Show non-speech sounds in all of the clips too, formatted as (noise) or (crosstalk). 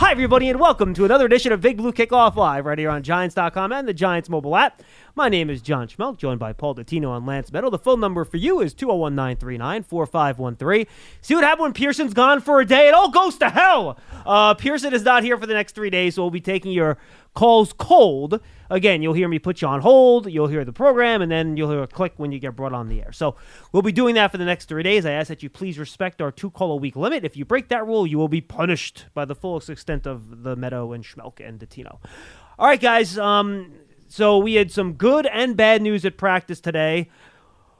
Hi, everybody, and welcome to another edition of Big Blue Kickoff Live right here on Giants.com and the Giants mobile app. My name is John Schmelk, joined by Paul Dottino and Lance Medow. The phone number for you is 201 939 4513. See what happened when Pearson's gone for a day? It all goes to hell. Uh, Pearson is not here for the next three days, so we'll be taking your calls cold. Again, you'll hear me put you on hold, you'll hear the program, and then you'll hear a click when you get brought on the air. So we'll be doing that for the next three days. I ask that you please respect our two call a week limit. If you break that rule, you will be punished by the fullest extent of the Medow and Schmelk and Dottino. All right, guys. Um, so we had some good and bad news at practice today.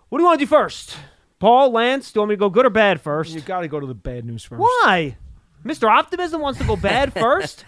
What do you want to do first? Paul, Lance, do you want me to go good or bad first? You got to go to the bad news first. Why? Mr. Optimism wants to go bad (laughs) first?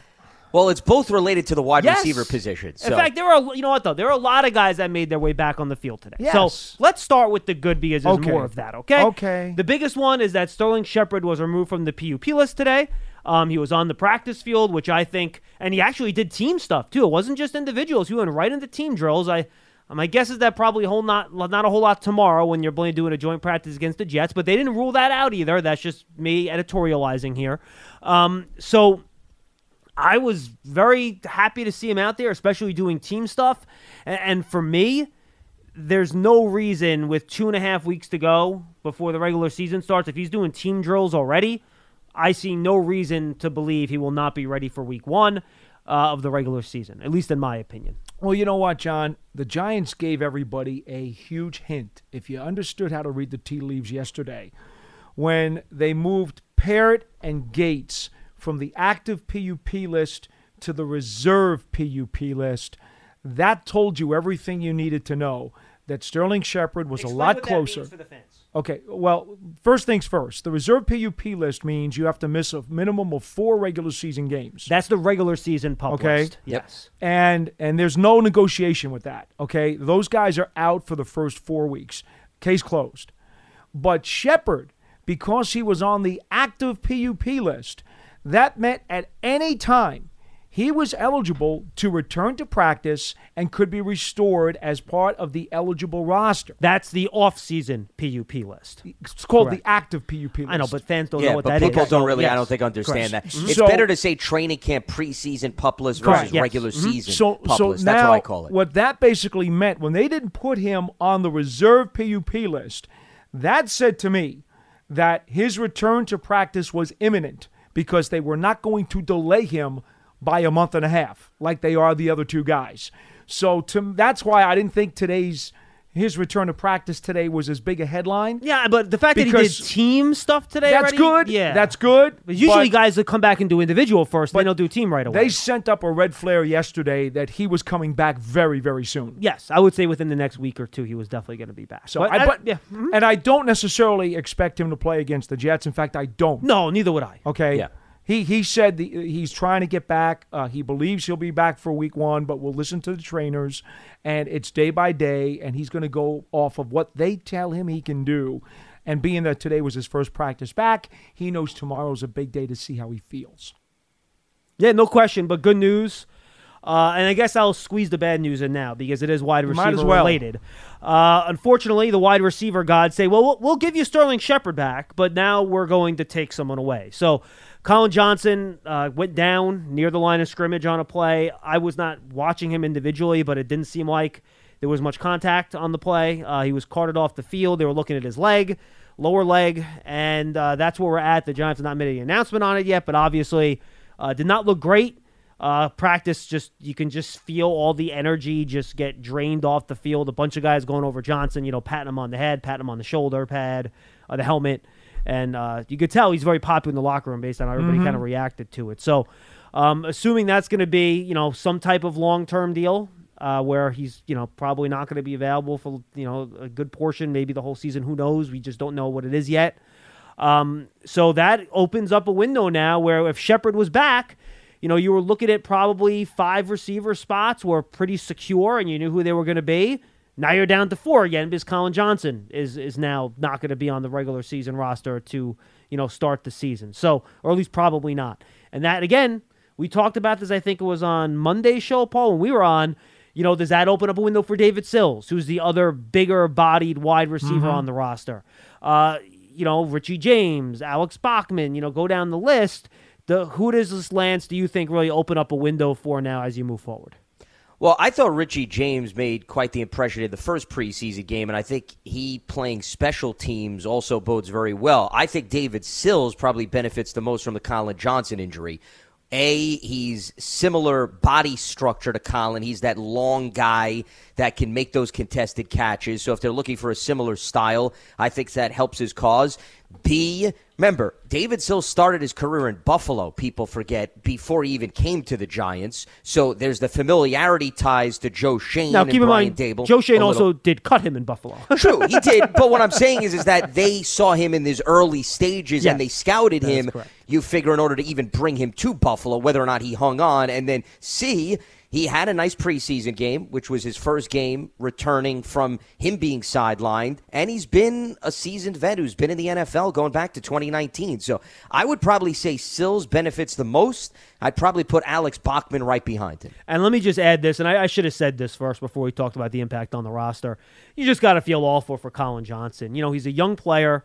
Well, it's both related to the wide Yes. receiver position. So. In fact, there are you know what though? There are a lot of guys that made their way back on the field today. Yes. So let's start with the good because there's Okay. more of that. Okay. Okay. The biggest one is that Sterling Shepard was removed from the PUP list today. Um, he was on the practice field, which I think, and he actually did team stuff too. It wasn't just individuals. He went right into team drills. I. My guess is that probably whole not not a whole lot tomorrow when you're playing doing a joint practice against the Jets, but they didn't rule that out either. That's just me editorializing here. Um, so I was very happy to see him out there, especially doing team stuff. And, for me, there's no reason with two and a half weeks to go before the regular season starts. If he's doing team drills already, I see no reason to believe he will not be ready for week one uh, of the regular season, at least in my opinion. Well, you know what, John? The Giants gave everybody a huge hint. If you understood how to read the tea leaves yesterday, when they moved Parrott and Gates from the active PUP list to the reserve PUP list, that told you everything you needed to know. That Sterling Shepard was a lot closer. Okay, well, first things first. The reserve PUP list means you have to miss a minimum of four regular season games. That's the regular season pup Okay. list. Yes. and and there's no negotiation with that. Okay, those guys are out for the first four weeks. Case closed. But Shepard, because he was on the active PUP list, that meant at any time he was eligible to return to practice and could be restored as part of the eligible roster. That's the off-season PUP list. It's called Correct. the active PUP list. I know, but fans don't yeah, know what but that is. people don't So, really, I don't think, understand Correct. that. It's So- better to say training camp preseason pup list versus Correct, yes. regular Mhm. season So, pup so list. now That's what I call it. what that basically meant when they didn't put him on the reserve PUP list, that said to me that his return to practice was imminent because they were not going to delay him by a month and a half like they are the other two guys. So to that's why I didn't think today's his return to practice today was as big a headline. Yeah, but the fact that he Because did team stuff today That's already, good. Yeah, That's good. But usually, but- guys that come back and do individual first, But then they'll do team right away. They sent up a red flare yesterday that he was coming back very, very soon. yes, I would say within the next week or two, he was definitely going to be back. So But I, but, yeah, mhm. and I don't necessarily expect him to play against the Jets. In fact, I don't. no, neither would I. Okay. Yeah. He he said the, he's trying to get back. Uh, he believes he'll be back for week one, but we'll listen to the trainers, and it's day by day, and he's going to go off of what they tell him he can do. And being that today was his first practice back, he knows tomorrow's a big day to see how he feels. Yeah, no question. But good news. Uh, and I guess I'll squeeze the bad news in now because it is wide receiver well. related. Uh, unfortunately, the wide receiver gods say, well, well, we'll give you Sterling Shepard back, but now we're going to take someone away. So Collin Johnson uh, went down near the line of scrimmage on a play. I was not watching him individually, but it didn't seem like there was much contact on the play. Uh, he was carted off the field. They were looking at his leg, lower leg, and uh, that's where we're at. The Giants have not made any announcement on it yet, but obviously uh, did not look great. Uh, practice just you can just feel all the energy just get drained off the field. A bunch of guys going over Johnson, you know, patting him on the head, patting him on the shoulder pad, uh, the helmet, and uh, you could tell he's very popular in the locker room based on how everybody kind of reacted to it. So, um, assuming that's going to be you know some type of long term deal. Uh, where he's, you know, probably not going to be available for, you know, a good portion, maybe the whole season. Who knows? We just don't know what it is yet. Um, so that opens up a window now where if Shepard was back, you know, you were looking at probably five receiver spots were pretty secure and you knew who they were going to be. Now you're down to four again because Collin Johnson is is now not going to be on the regular season roster to, you know, start the season. So, or at least probably not. And that again, we talked about this I think it was on Monday's show, Paul, when we were on, you know, does that open up a window for David Sills, who's the other bigger bodied wide receiver on the roster? Uh, you know, Richie James, Alex Bachman, you know, go down the list. The who does this Lance do you think really open up a window for now as you move forward? Well, I thought Richie James made quite the impression in the first preseason game, and I think he playing special teams also bodes very well. I think David Sills probably benefits the most from the Collin Johnson injury. A, he's similar body structure to Collin. He's that long guy that can make those contested catches. So if they're looking for a similar style, I think that helps his cause. B, remember, David Sills started his career in Buffalo, people forget, before he even came to the Giants. So there's the familiarity ties to Joe Schoen Now and keep in Brian mind, Daboll. Joe Schoen also did cut him in Buffalo. (laughs) True, he did. (laughs) But what I'm saying is, is that they saw him in these early stages Yes, and they scouted him. You figure in order to even bring him to Buffalo, whether or not he hung on, and then C, he had a nice preseason game, which was his first game returning from him being sidelined, and he's been a seasoned vet who's been in the NFL going back to 2019. So I would probably say Sills benefits the most. I'd probably put Alex Bachman right behind him. And let me just add this, and I, I should have said this first before we talked about the impact on the roster. You just got to feel awful for Collin Johnson. You know, he's a young player.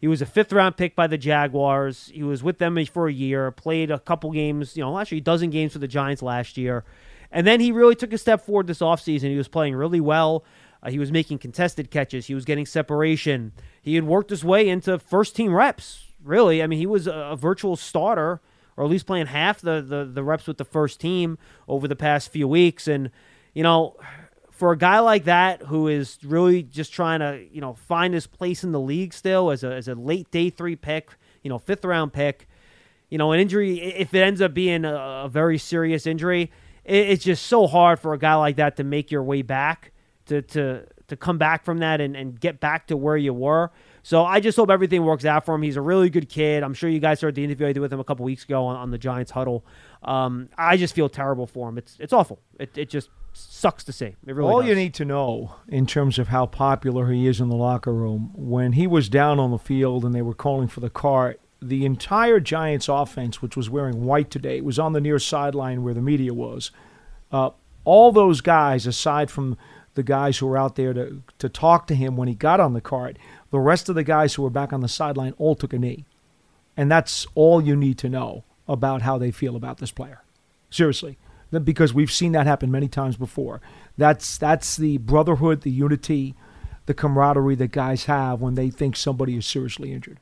He was a fifth round pick by the Jaguars. He was with them for a year, played a couple games, you know, actually a dozen games for the Giants last year. And then he really took a step forward this offseason. He was playing really well. Uh, he was making contested catches. He was getting separation. He had worked his way into first team reps, really. I mean, he was a, a virtual starter, or at least playing half the, the, the reps with the first team over the past few weeks. And, you know, for a guy like that who is really just trying to, you know, find his place in the league still as a, as a late day three pick, you know, fifth round pick, you know, an injury, if it ends up being a, a very serious injury, it, it's just so hard for a guy like that to make your way back, to, to, to come back from that and, and get back to where you were. So I just hope everything works out for him. He's a really good kid. I'm sure you guys heard the interview I did with him a couple weeks ago on, on the Giants huddle. Um, I just feel terrible for him. It's it's awful. It, it just sucks to see. Really All does. you need to know in terms of how popular he is in the locker room, when he was down on the field and they were calling for the cart, the entire Giants offense, which was wearing white today, was on the near sideline where the media was. Uh, all those guys, aside from the guys who were out there to, to talk to him when he got on the cart, the rest of the guys who were back on the sideline all took a knee. And that's all you need to know about how they feel about this player. Seriously. Because we've seen that happen many times before. That's that's the brotherhood, the unity, the camaraderie that guys have when they think somebody is seriously injured.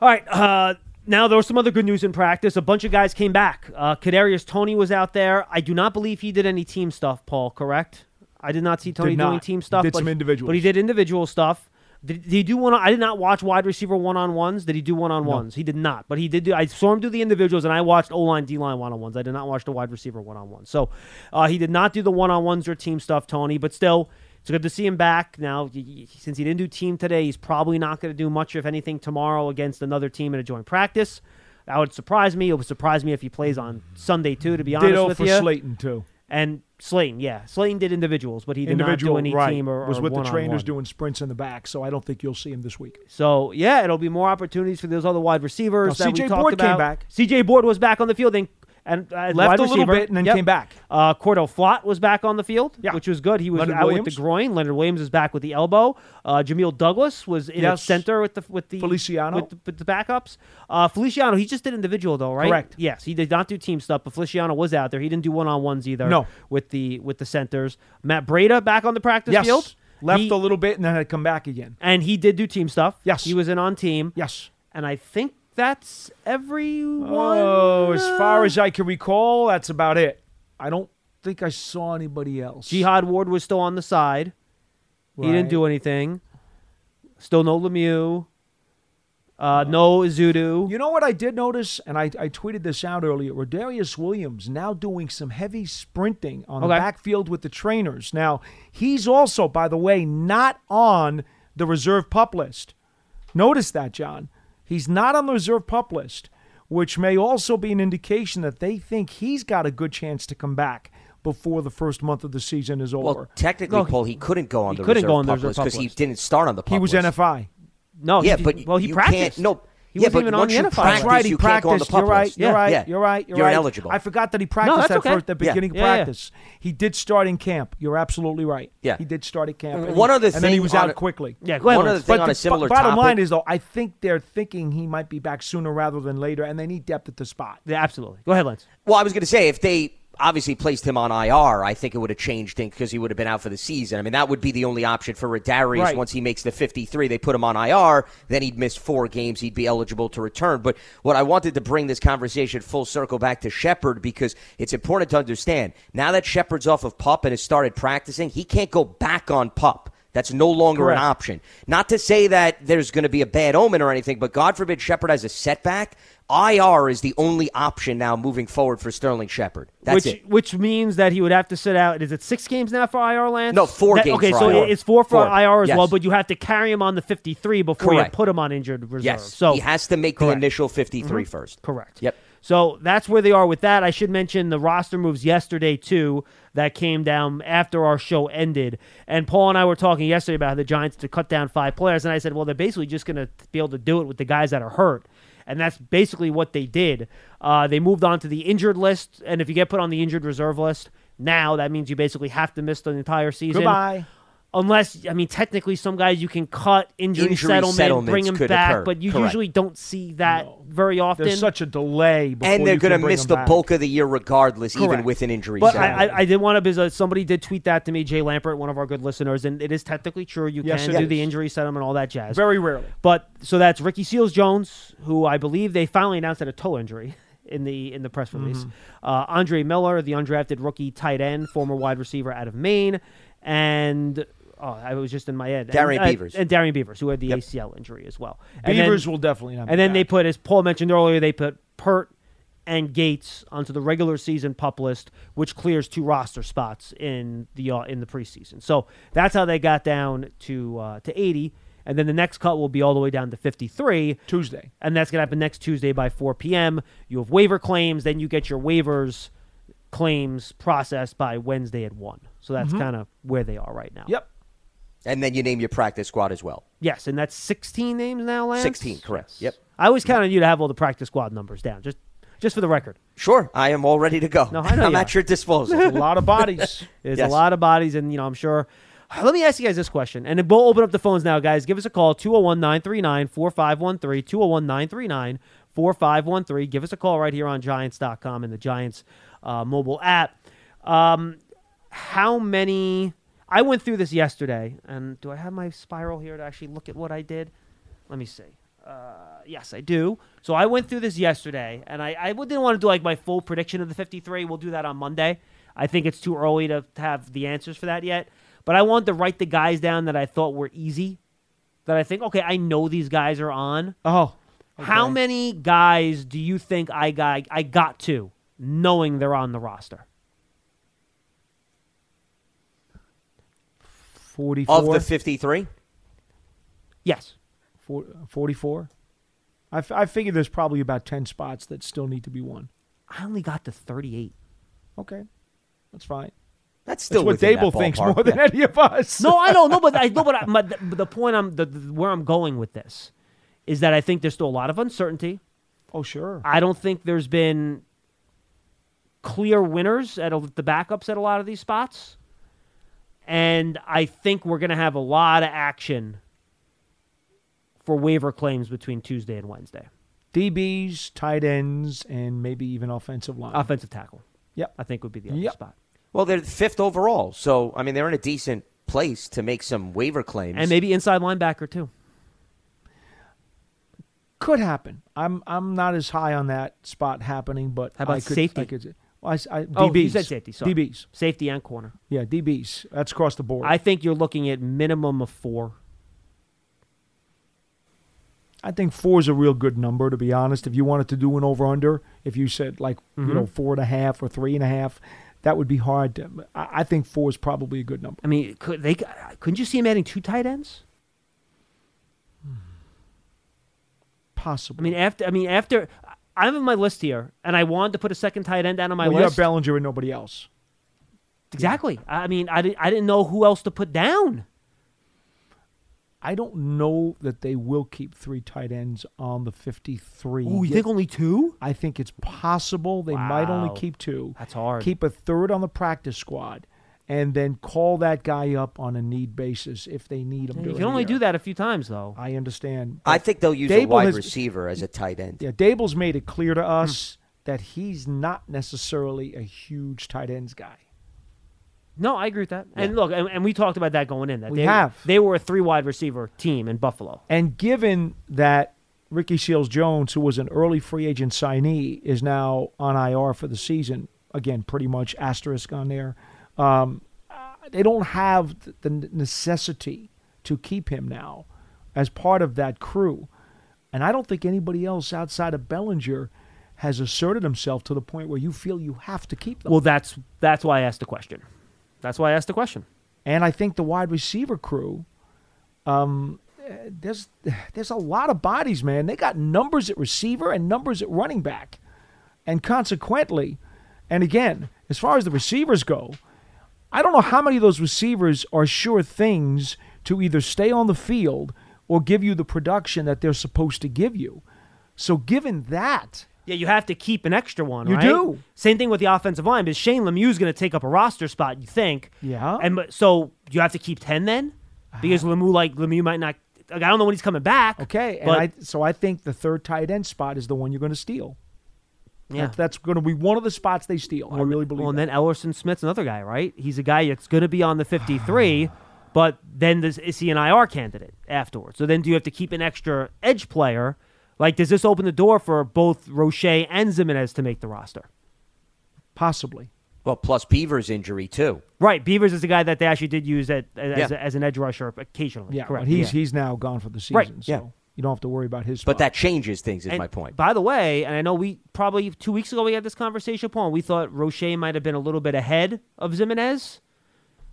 All right. Uh, now there was some other good news in practice. A bunch of guys came back. Uh, Kadarius Toney was out there. I do not believe he did any team stuff. Paul, correct? I did not see Toney Did doing team stuff. Did but, some individuals. but he did individual stuff. Did, did he do one? I did not watch wide receiver one on ones. Did he do one on ones? He did not. But he did do. I saw him do the individuals, and I watched O line, D line one on ones. I did not watch the wide receiver one on ones. So uh, he did not do the one on ones or team stuff, Toney. But still, it's good to see him back. Now, since he didn't do team today, he's probably not going to do much, if anything, tomorrow against another team in a joint practice. That would surprise me. It would surprise me if he plays on Sunday too. To be honest Ditto with for you, Slayton too. and Slayton, yeah, Slayton did individuals, but he did Individual, not do any right? team or, was or with the trainers doing sprints in the back, so I don't think you'll see him this week. So yeah, it'll be more opportunities for those other wide receivers Now, that CJ Board came back. CJ Board was back on the field, and and uh, Left a little bit and then Yep. came back. Uh, Cor'Dale Flott was back on the field, Yeah. which was good. He was Leonard out Williams. with the groin. Leonard Williams is back with the elbow. Uh, Jamil Douglas was in Yes. center with the with the Feliciano. with the, with the backups. Uh, Feliciano, he just did individual though, right? Correct. Yes, he did not do team stuff, but Feliciano was out there. He didn't do one on ones either. No. with the with the centers. Matt Breida back on the practice Yes. field. Left He- a little bit and then had come back again. and he did do team stuff. Yes. he was in on team. Yes. and I think that's everyone. Oh, as far as I can recall, that's about it. I don't think I saw anybody else. Jihad Ward was still on the side. He didn't do anything. Still no Lemieux. Uh, no Zudu. You know what I did notice, and I, I tweeted this out earlier. Rodarius Williams now doing some heavy sprinting on the Okay. backfield with the trainers. Now he's also, by the way, not on the reserve pup list. Notice that, John. He's not on the reserve pup list, which may also be an indication that they think he's got a good chance to come back before the first month of the season is over. Well, technically, No, Paul, he couldn't go on the couldn't reserve go on the pup reserve list because he didn't start on the pup he was list. NFI. no, Yeah, he, but well, he you practiced. can't. No, He yeah, wasn't but even on once the you NFL. practice, That's right. He you can't go on the practiced. pup You're right. You're right. Yeah. You're right. You're You're right. ineligible. I forgot that he practiced that's at okay. first, the beginning Yeah, of yeah. practice. He did start in camp. You're absolutely right. Yeah. He did start at camp. Uh, and One he- other and then he was out a- quickly. Yeah, go ahead. One Lance. other thing But on the a similar b- bottom topic. line is though, I think they're thinking he might be back sooner rather than later, and they need depth at the spot. Yeah, absolutely. Go ahead, Lance. Well, I was going to say if they obviously placed him on IR, I think it would have changed things because he would have been out for the season. I mean, that would be the only option for Rodarius Right. once he makes the 53. They put him on IR, then he'd miss four games. He'd be eligible to return. But what I wanted to bring this conversation full circle back to Shepard because it's important to understand now that Shepard's off of pup and has started practicing, he can't go back on pup. That's no longer Correct. an option. Not to say that there's going to be a bad omen or anything, but God forbid Shepard has a setback. IR is the only option now moving forward for Sterling Shepard. That's which it. which means that he would have to sit out. Is it six games now for IR, Lance? No, four That- games Okay, so IR. it's four for Four. IR as Yes. well, but you have to carry him on the 53 before Correct. you put him on injured reserve. Yes. So he has to make the correct. Mm-hmm. initial 53 first. Correct. Yep. So that's where they are with that. I should mention the roster moves yesterday too that came down after our show ended. And Paul and I were talking yesterday about how the Giants to cut down five players, and I said, well, they're basically just going to be able to do it with the guys that are hurt. And that's basically what they did. Uh, they moved on to the injured list, and if you get put on the injured reserve list now, that means you basically have to miss the entire season. Goodbye. Unless, I mean, technically, some guys you can cut injury, Injury settlement, settlements bring them back, occur. but you Correct. usually don't see that very often. There's such a delay, before And they're going to miss the back. bulk of the year regardless, even with an injury. But. I, I, I did want to because somebody did tweet that to me, Jay Lampert, one of our good listeners, and it is technically true. You Yes, can do is. the injury settlement, all that jazz. Very rarely. But so that's Ricky Seals Jones, who I believe they finally announced had a toe injury (laughs) in the in the press release. Mm-hmm. Uh, Andre Miller, the undrafted rookie tight end, former wide receiver out of Maine, and oh, I was just in my head. Darrian and, uh, Beavers. and Darrian Beavers, who had the Yep. ACL injury as well. And then- Beavers will definitely not. be and then they put, as Paul mentioned earlier, they put Pert and Gates onto the regular season pup list, which clears two roster spots in the uh, in the preseason. So that's how they got down to uh, to 80, and then the next cut will be all the way down to 53, Tuesday. and that's gonna happen next Tuesday by 4 p.m. You have waiver claims, then you get your waivers claims processed by Wednesday at one. So that's kind of where they are right now. Yep. And then you name your practice squad as well. Yes, and that's 16 names now, Lance. 16, correct. Yep. I always count on you to have all the practice squad numbers down, just just for the record. Sure, I am all ready to go. No, I know (laughs) I'm you at are. your disposal. A lot of bodies. (laughs) There's Yes. a lot of bodies, and you know, I'm sure. (sighs) Let me ask you guys this question, and then we'll open up the phones now, guys. Give us a call 201 939 4513. 201 939 4513. Give us a call right here on Giants.com and the Giants uh, mobile app. Um, how many. I went through this yesterday, and do I have my spiral here to actually look at what I did? Let me see. Uh, yes, I do. So I went through this yesterday, and I, I didn't want to do like my full prediction of the 53. We'll do that on Monday. I think it's too early to have the answers for that yet. But I wanted to write the guys down that I thought were easy. That I think, okay, I know these guys are on. Oh. How many guys do you think I got, I got to knowing they're on the roster? 44. of the 53, Yes. Four- 44. I, f- I figure there's probably about 10 spots that still need to be won. I only got to 38. Okay. That's fine. that's still That's what Daboll thinks more than Yeah. any of us. No, I don't know, but I know, but, I, (laughs) but the, the point I'm the, the, where I'm going with this is that I think there's still a lot of uncertainty. Oh, sure. I don't think there's been clear winners at a, the backups at a lot of these spots. And I think we're going to have a lot of action for waiver claims between Tuesday and Wednesday. DBs, tight ends, and maybe even offensive line. Offensive tackle. Yep. I think would be the other Yep. spot. Well, they're fifth overall, so I mean they're in a decent place to make some waiver claims. And maybe inside linebacker too. Could happen. I'm I'm not as high on that spot happening, but How about I could, safety? I could, well, I, I, DBs. Oh, you said safety. Sorry. DBs. Safety and corner. Yeah, DBs. That's across the board. I think you're looking at minimum of four. I think four is a real good number, to be honest. If you wanted to do an over under, if you said like you Mm-hmm. know four and a half or three and a half, that would be hard. To, I, I think four is probably a good number. I mean, could they? Couldn't you see him adding two tight ends? Possible. I mean, after I mean after I have in my list here, and I wanted to put a second tight end down on my well, you have list. Bellinger and nobody else. exactly. I mean, I didn't I didn't know who else to put down. I don't know that they will keep three tight ends on the 53. Ooh, you think only two? I think it's possible they might only keep two. That's hard. Keep a third on the practice squad, and then call that guy up on a need basis if they need him. You can only the do that a few times though. I understand. I think they'll use a wide has- receiver as a tight end. Yeah, Daboll's made it clear Hmm. to us that he's not necessarily a huge tight ends guy. No, I agree with that. And look, and, and we talked about that going in. That We they, have. They were a three wide receiver team in Buffalo. And given that Ricky Seals Jones, who was an early free agent signee, is now on IR for the season, again, pretty much asterisk on there, um, they don't have the necessity to keep him now as part of that crew. And I don't think anybody else outside of Bellinger has asserted himself to the point where you feel you have to keep them. Well, that's that's why I asked the question. That's why I asked the question. And I think the wide receiver crew, um, there's there's a lot of bodies, man. They got numbers at receiver and numbers at running back, and consequently, and again, as far as the receivers go, I don't know how many of those receivers are sure things to either stay on the field or give you the production that they're supposed to give you. So, given that, Yeah, you have to keep an extra one. You right? do. Same thing with the offensive line, because Shane Lemieux's going to take up a roster spot. You think? Yeah. And so you have to keep ten then, because ah. Lemieux like Lemieux might not. Like, I don't know when he's coming back. okay, and but I so I think the third tight end spot is the one you're going to steal. Yeah. That- that's going to be one of the spots they steal. I really believe Well, and that. then Elerson Smith's another guy, right? He's a guy that's going to be on the 53, (sighs) but then does, is he an IR candidate afterwards? So then do you have to keep an extra edge player? Like, does this open the door for both Roche and Ximines to make the roster? Possibly. Well, plus Beaver's injury too. Right. Beavers is the guy that they actually did use at, as, Yeah. as an edge rusher occasionally. Yeah, correct. but he's yeah. he's now gone for the season, Right, so yeah. You don't have to worry about his. But that changes things. Is And my point. By the way, and I know we probably two weeks ago we had this conversation, Paul, and we thought Roche might have been a little bit ahead of Ximines.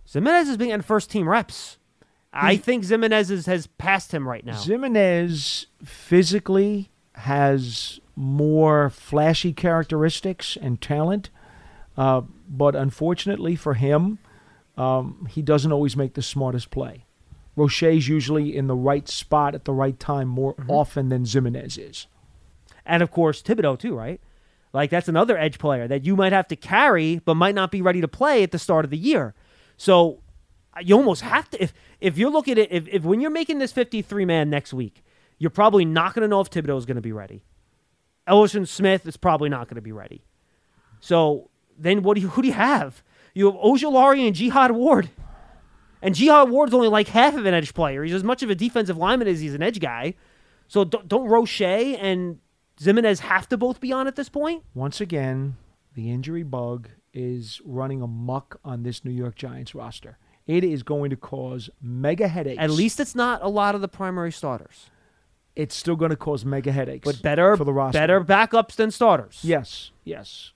Ximines is being in first team reps. I think Ximines is, has passed him right now. Ximines physically has more flashy characteristics and talent, uh, but unfortunately for him, um, he doesn't always make the smartest play. Roche's usually in the right spot at the right time more Mm-hmm. often than Ximines is. and of course Thibodeaux too, right? Like that's another edge player that you might have to carry, but might not be ready to play at the start of the year. So uh, you almost have to if if you're looking at if, if when you're making this 53 man next week, you're probably not going to know if Thibodeaux is going to be ready. Elerson Smith is probably not going to be ready. So then what do you who do you have? You have Ojulari and Jihad Ward. And Jihad Ward's only like half of an edge player. He's as much of a defensive lineman as he's an edge guy. So don't, don't Roche and Ximines have to both be on at this point? Once again, the injury bug is running amok on this New York Giants roster. It is going to cause mega headaches. At least it's not a lot of the primary starters. it's still going to cause mega headaches. But better for the roster. better backups than starters. Yes, yes,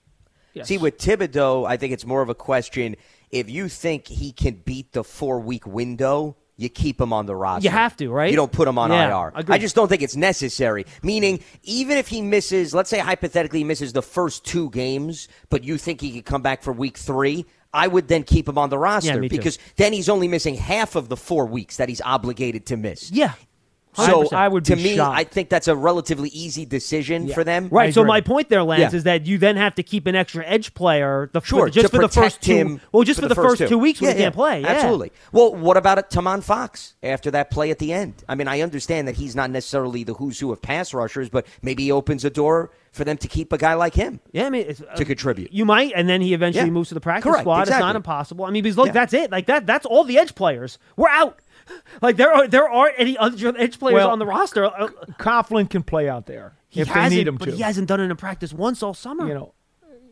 yes. See, with Thibodeaux, I think it's more of a question. If you think he can beat the four week window, you keep him on the roster. You have to, right? You don't put him on Yeah, IR. agreed. I just don't think it's necessary. Meaning, even if he misses, let's say hypothetically he misses the first two games, but you think he could come back for week three, I would then keep him on the roster too. because then he's only missing half of the four weeks that he's obligated to miss. Yeah. So I would to me, shocked. I think that's a relatively easy decision for them. Right. So agree. my point there, Lance, Yeah. is that you then have to keep an extra edge player. The Sure, just for the first two. him well, just for, the, first two, weeks when Yeah, he can't play. Yeah. Absolutely. Well, what about it, Tomon Fox after that play at the end? I mean, I understand that he's not necessarily the who's who of pass rushers, but maybe he opens a door for them to keep a guy like him. Yeah, I mean, it's, uh, To contribute. you might, and then he eventually Yeah. moves to the practice Correct, squad. It's not impossible. I mean, because look, Yeah. that's it. Like that. That's all the edge players. We're out. (laughs) Like there are there aren't any other edge players Well, on the roster. Uh, Coughlin can play out there he if they need him but to. he hasn't done it in practice once all summer. you know,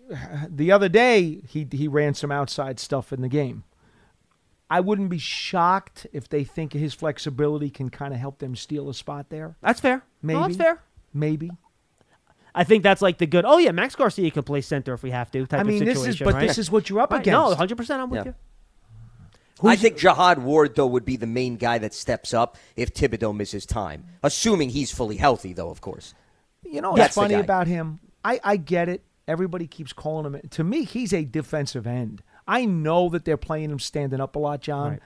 (sighs) the other day he he ran some outside stuff in the game. I wouldn't be shocked if they think his flexibility can kind of help them steal a spot there. that's fair. Maybe. No, that's fair. Maybe. I think that's like the good. Oh yeah, Max Garcia can play center if we have to. Type I of mean, this is but right? this is what you're up Right, against. No, hundred percent. I'm with Yeah. you. I think Jihad Ward, though, would be the main guy that steps up if Thibodeaux misses time, assuming he's fully healthy, though, of course. You know That's what's funny about him? I, I get it. Everybody keeps calling him. To me, he's a defensive end. I know that they're playing him standing up a lot, John, Right.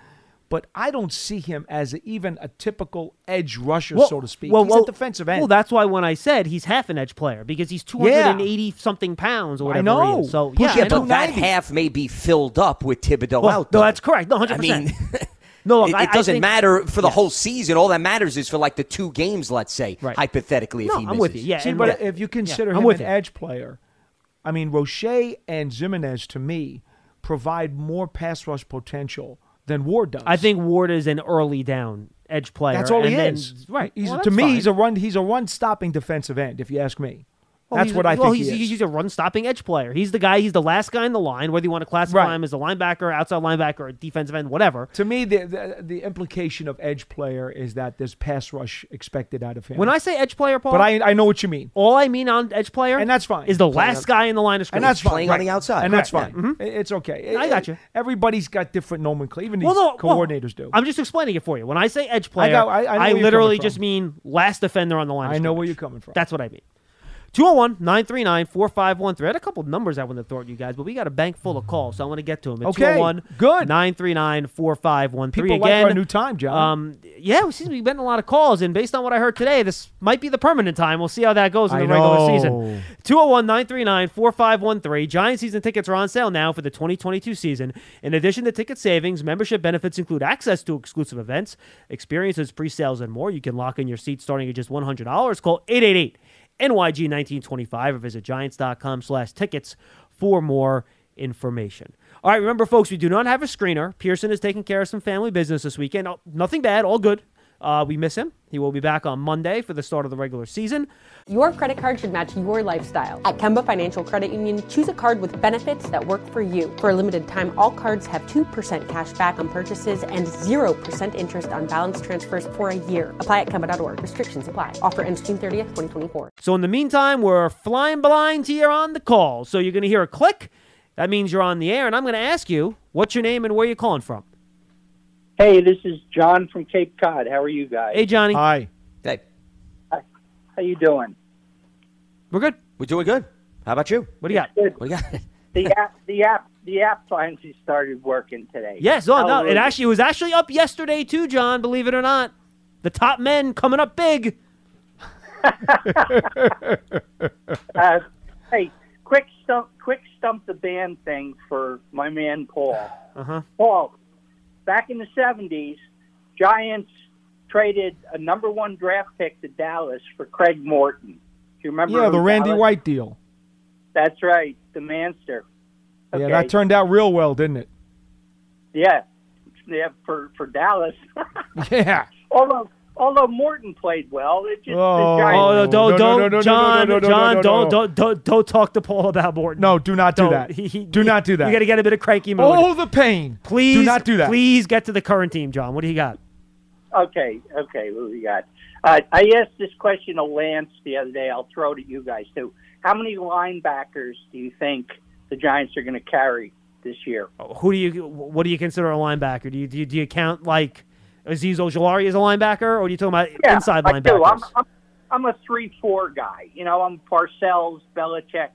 But I don't see him as a, even a typical edge rusher, Well- so to speak. well, he's well- a defensive end. Well, that's why when I said he's half an edge player because he's two hundred and eighty something pounds or I whatever. he know. is. So Push yeah, it I know. but that half may be filled up with Thibodeaux Well, out. no, that's correct. No, 100%. mean, No, look, it, it I doesn't think- matter for the Yes. whole season. All that matters is for like the two games, let's say, Right. hypothetically, if No, he I'm misses. with you. Yeah, See, but yeah. if you consider I'm him with an you. edge player, I mean, Roche and Ximines to me provide more pass rush potential than Ward does. I think Ward is an early down edge player. that's all he then- is. right. He's, Well, to me, fine. he's a run. He's a run stopping defensive end. If you ask me, Well, that's he's- what I well, think he's, he he's a run stopping edge player. He's the guy. He's the last guy in the line, whether you want to classify Right. him as a linebacker, outside linebacker, or defensive end, whatever. to me, the, the the implication of edge player is that there's pass rush expected out of him. When I say edge player, Paul, but I I know what you mean, all I mean on edge player, and that's fine. is the last guy in the line of scrimmage. and that's fine. Playing on the outside. and that's Correct, fine. It- It's okay. Mm-hmm. I got you. Everybody's got different nomenclature. Even these Well, no, well, coordinators do. I'm just explaining it for you. When I say edge player, got- I- I know literally just mean last defender on the line. of I know where you're coming from. That's what I mean. 201 939 4513. I had a couple numbers I wanted to throw at you guys, but we got a bank full of calls, so I want to get to them. It's Okay, 201 good. 939 4513. People Again, like our new time, John. Um, yeah, we seem to be getting a lot of calls, and based on what I heard today, this might be the permanent time. We'll see how that goes in I the regular know. season. 201 939 4513. Giant season tickets are on sale now for the 2022 season. In addition to ticket savings, membership benefits include access to exclusive events, experiences, pre sales, and more. You can lock in your seat starting at just $100. Call 888 NYG 1925 or visit giants.com slash tickets for more information. All right, remember, folks, we do not have a screener. Pearson is taking care of some family business this weekend. Oh, nothing bad, all good. Uh, we miss him. He will be back on Monday for the start of the regular season. Your credit card should match your lifestyle. At Kemba Financial Credit Union, choose a card with benefits that work for you. For a limited time, all cards have 2% cash back on purchases and 0% interest on balance transfers for a year. Apply at Kemba.org. Restrictions apply. Offer ends June 30th, 2024. So in the meantime, we're flying blind here on the call. So you're going to hear a click. That means you're on the air, and I'm going to ask you, what's your name and where you calling from? Hey, this is John from Cape Cod. How are you guys? Hey, Johnny. Hi. Hey, How you doing? We're good. we're doing good. How about you? What do you got? Good. What do you got? (laughs) The app, the app, the app finally started working today. Yes. Oh, no. It actually it was actually up yesterday too, John. Believe it or not, the top men coming up big. (laughs) Uh, hey, quick stump, quick stump the band thing for my man Paul. Uh-huh. Paul, back in the '70s, Giants traded a number one draft pick to Dallas for Craig Morton. Do you remember? Yeah, the Randy Dallas- White deal. That's right, the Manster. Yeah, that turned out real well, didn't it? Yeah, yeah, for for Dallas. (laughs) Yeah. although although Morton played well, it just Oh. the Giants. Oh, no, don't, don't, John, John, no, no, don't, don't, don't, don't talk to Paul about Morton. No, do not do Don't. that. He- he- do not do that. You got to get a bit of cranky mood. oh, the pain. please, do not do that. Please get to the current team, John. What do you got? Okay, okay, what do we got? Uh, I asked this question to Lance the other day. I'll throw it at you guys too. How many linebackers do you think the Giants are going to carry this year? Who do you? What do you consider a linebacker? Do you do you, do you count like Azeez Ojulari as a linebacker, or are you talking about Yeah, inside I linebackers? do. I'm, I'm, I'm a three-four guy. You know, I'm Parcells, Belichick,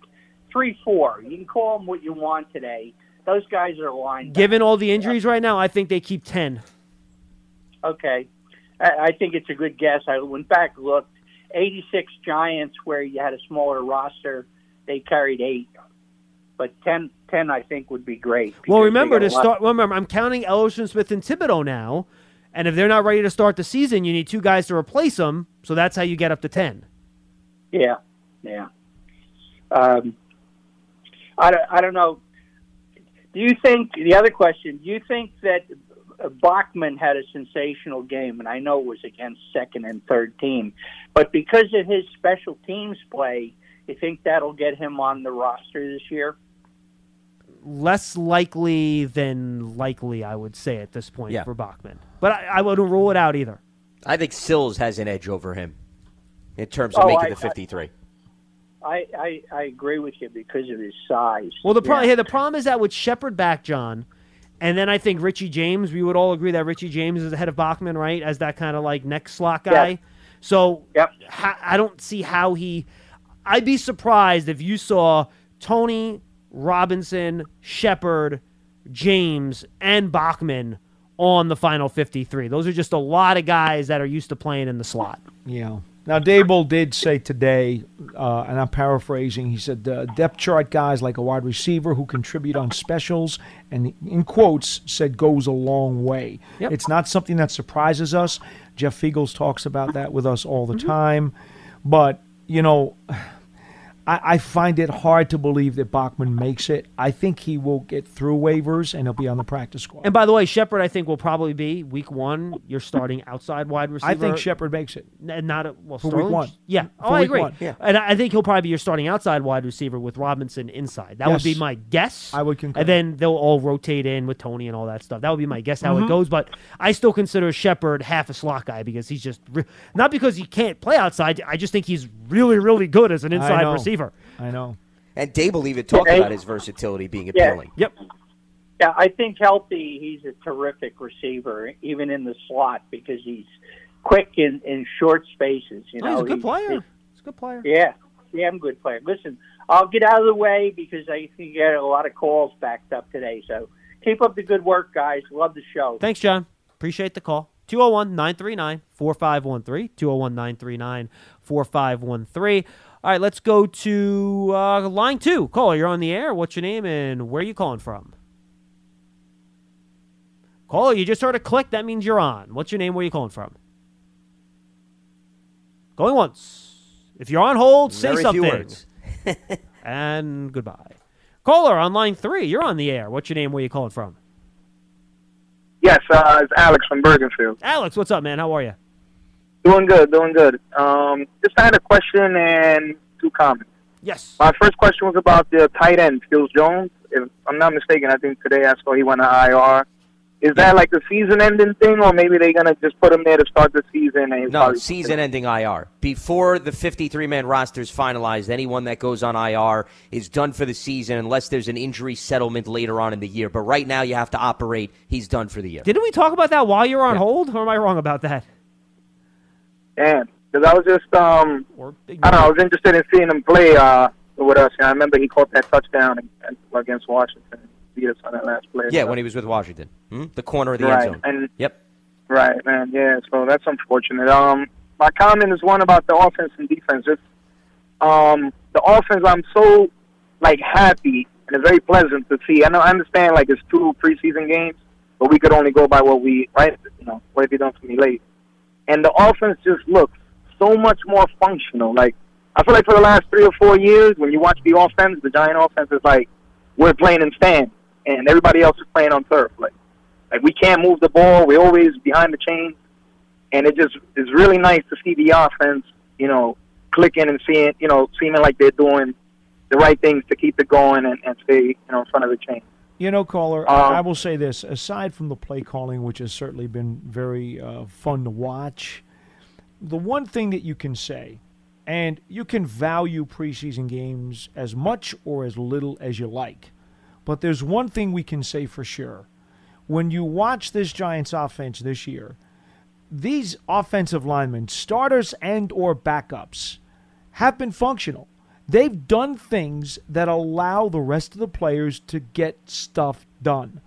three-four. You can call them what you want today. Those guys are linebackers. Given all the injuries right now, I think they keep ten. Okay. I, I think it's a good guess. I went back looked. 86 Giants, where you had a smaller roster, they carried eight. But 10, 10 I think, would be great. Well, remember to start. Remember, I'm counting Elerson, Smith, and Thibodeaux now, and if they're not ready to start the season, you need two guys to replace them. So that's how you get up to ten. Yeah, yeah. Um, I, don't, I don't know. Do you think the other question? Do you think that uh, Bachman had a sensational game, and I know it was against second and third team, but because of his special teams play, you think that'll get him on the roster this year? Less likely than likely, I would say at this point Yeah. for Bachman. But I, I wouldn't rule it out either. I think Sills has an edge over him in terms Oh, of making I- the 53. I, I, I agree with you because of his size. Well, the problem Yeah. here, the problem is that with Shepard back, John, and then I think Richie James, we would all agree that Richie James is ahead of Bachman, right, as that kind of like next slot guy. Yep. So Yep. ha- I don't see how he. I'd be surprised if you saw Toney Robinson, Shepard, James, and Bachman on the final 53. Those are just a lot of guys that are used to playing in the slot. Yeah. Now, Daboll did say today, uh, and I'm paraphrasing, he said, uh, depth chart guys like a wide receiver who contribute on specials, and in quotes, said goes a long way. Yep. It's not something that surprises us. Jeff Feagles talks about that with us all the time. But, you know, I, I find it hard to believe that Bachman makes it. I think he will get through waivers and he'll be on the practice squad. And by the way, Shepard, I think will probably be week one. You're starting (laughs) outside wide receiver. I think Shepard makes it. N- Not a, well, For week one. Yeah. For Oh, I agree. one. Yeah. And I I think he'll probably be your starting outside wide receiver with Robinson inside. That would be my guess. I would concur. And then they'll all rotate in with Toney and all that stuff. That would be my guess how Mhm. it goes. But I still consider Shepard half a slot guy because he's just re- not because he can't play outside. I just think he's really, really good as an inside know. Receiver. I know. And Daboll even talked Yeah. about his versatility being Yeah. appealing. Yep. Yeah, I think healthy, he's a terrific receiver, even in the slot, because he's quick in, in short spaces. You Oh, know, he's a good He- player. He's a good player. Yeah, damn good player. Listen, I'll get out of the way because I think you get a lot of calls backed up today. So keep up the good work, guys. Love the show. Thanks, John. Appreciate the call. 201 939 4513. 201 939 4513. All right, let's go to uh, line two. Caller, you're on the air. What's your name and where are you calling from? Caller, you just heard a click. That means you're on. What's your name? Where are you calling from? Going once. If you're on hold, say Very something. few words. (laughs) and goodbye. Caller on line three. You're on the air. What's your name? Where are you calling from? Yes, uh, it's Alex from Bergenfield. Alex, what's up, man? How are you? Doing good, doing good. Um, just had a question and two comments. Yes. My first question was about the tight end, Phil Jones. If I'm not mistaken, I think today I saw he went to IR. Is that like the season-ending thing, or maybe they're gonna just put him there to start the season? And No, season-ending IR. Before the 53-man roster is finalized, anyone that goes on IR is done for the season unless there's an injury settlement later on in the year. But right now, you have to operate. He's done for the year. Didn't we talk about that while you were on hold, or am I wrong about that? Damn, because I was just um, I don't know, I was interested in seeing him play uh with us. And I remember he caught that touchdown against Washington, beat us on that last play. Yeah, So- when he was with Washington, hmm? the corner of the right, end zone. and Yep. Right, man. Yeah, so that's unfortunate. Um, my comment is one about the offense and defense. It's, um, the offense, I'm so like happy and it's very pleasant to see. I know, I understand like it's two preseason games, but we could only go by what we right. You know, what have you done for me late? And the offense just looks so much more functional. Like I feel like for the last three or four years, when you watch the offense, the Giant offense is like we're playing in stand, and everybody else is playing on turf. Like like we can't move the ball. We're always behind the chains, and it just is really nice to see the offense, you know, clicking and seeing, you know, seeming like they're doing the right things to keep it going and, and stay, you know, in front of the chain. You know, caller, Um, I I will say this: aside from the play calling, which has certainly been very uh, fun to watch, the one thing that you can say, and you can value preseason games as much or as little as you like, but there's one thing we can say for sure: when you watch this Giants offense this year, these offensive linemen, starters and or backups, have been functional. They've done things that allow the rest of the players to get stuff done.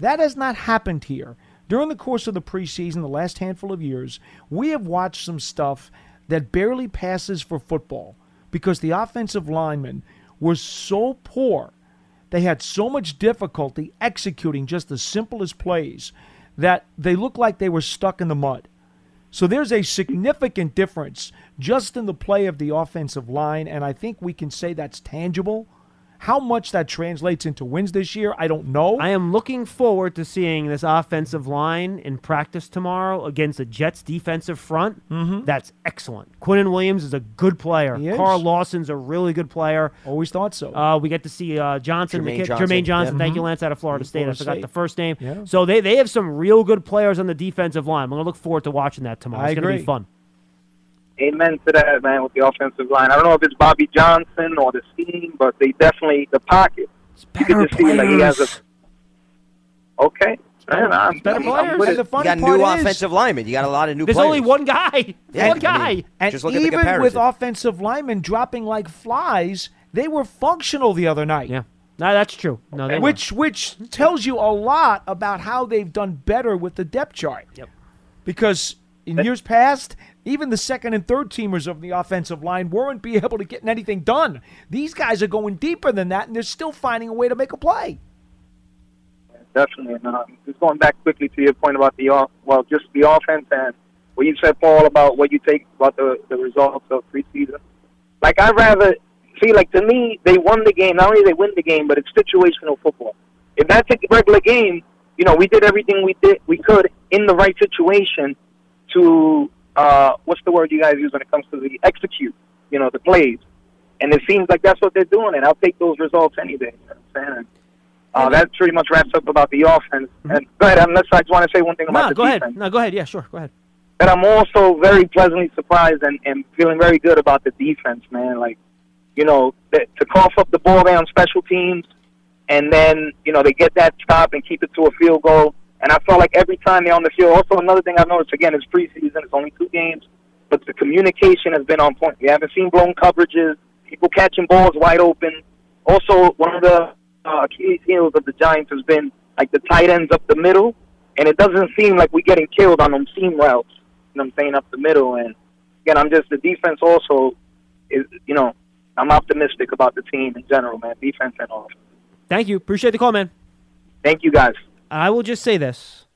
That has not happened here. during the course of the preseason, the last handful of years, we have watched some stuff that barely passes for football because the offensive linemen were so poor. They had so much difficulty executing just the simplest plays that they looked like they were stuck in the mud. So there's a significant difference just in the play of the offensive line, and I think we can say that's tangible. How much that translates into wins this year, I don't know. I am looking forward to seeing this offensive line in practice tomorrow against the Jets defensive front. Mm-hmm. That's excellent. Quinnen Williams is a good player. He is. Carl Lawson's a really good player. Always thought so. Uh, we get to see uh, Johnson, Jermaine kid- Johnson. Jermaine Johnson. Yeah. Thank you, Mhm. Lance, out of Florida State. Florida I forgot State. the first name. Yeah. So they, they have some real good players on the defensive line. I'm going to look forward to watching that tomorrow. I it's going to be fun. Amen to that, man, with the offensive line. I don't know if it's Bobby Johnson or the scheme, but they definitely, the pocket. You can just see like he has a. Okay. Man, I'm, better I'm- I'm players. with it. the funny You got part new is, offensive linemen. You got a lot of new There's players. only one guy. Yeah, one I guy. mean, and Just look at the even with offensive linemen dropping like flies, they were functional the other night. yeah. No, that's true. No, they which which tells you a lot about how they've done better with the depth chart. Yep. Because in years past, even the second and third teamers of the offensive line weren't be able to get anything done. These guys are going deeper than that, and they're still finding a way to make a play. Definitely. And, um, just going back quickly to your point about the off, well, just the offense and what you said, Paul, about what you take about the the results of preseason. Like I rather see, like to me, they won the game. Not only they win the game, but it's situational football. If that's a regular game, you know, we did everything we did we could in the right situation to uh, what's the word you guys use when it comes to the execute, you know, the plays. And it seems like that's what they're doing, and I'll take those results any day. You know what I'm saying? Uh, that pretty much wraps up about the offense. And go ahead, unless I just want to say one thing about. No, the go defense. ahead. No, go ahead. Yeah, sure. Go ahead. That I'm also very pleasantly surprised and, and feeling very good about the defense, man. Like, you know, th- to cough up the ball there on special teams, and then you know they get that stop and keep it to a field goal. And I felt like every time they're on the field. Also, another thing I've noticed again is preseason. It's only two games, but the communication has been on point. We haven't seen blown coverages, people catching balls wide open. Also, one of the uh, Achilles heels of the Giants has been like the tight ends up the middle, and it doesn't seem like we're getting killed on them seam routes. You know what I'm saying up the middle, and again, I'm just the defense also is you know I'm optimistic about the team in general, man. Defense and offense. Thank you. Appreciate the call, man. Thank you guys. I will just say this.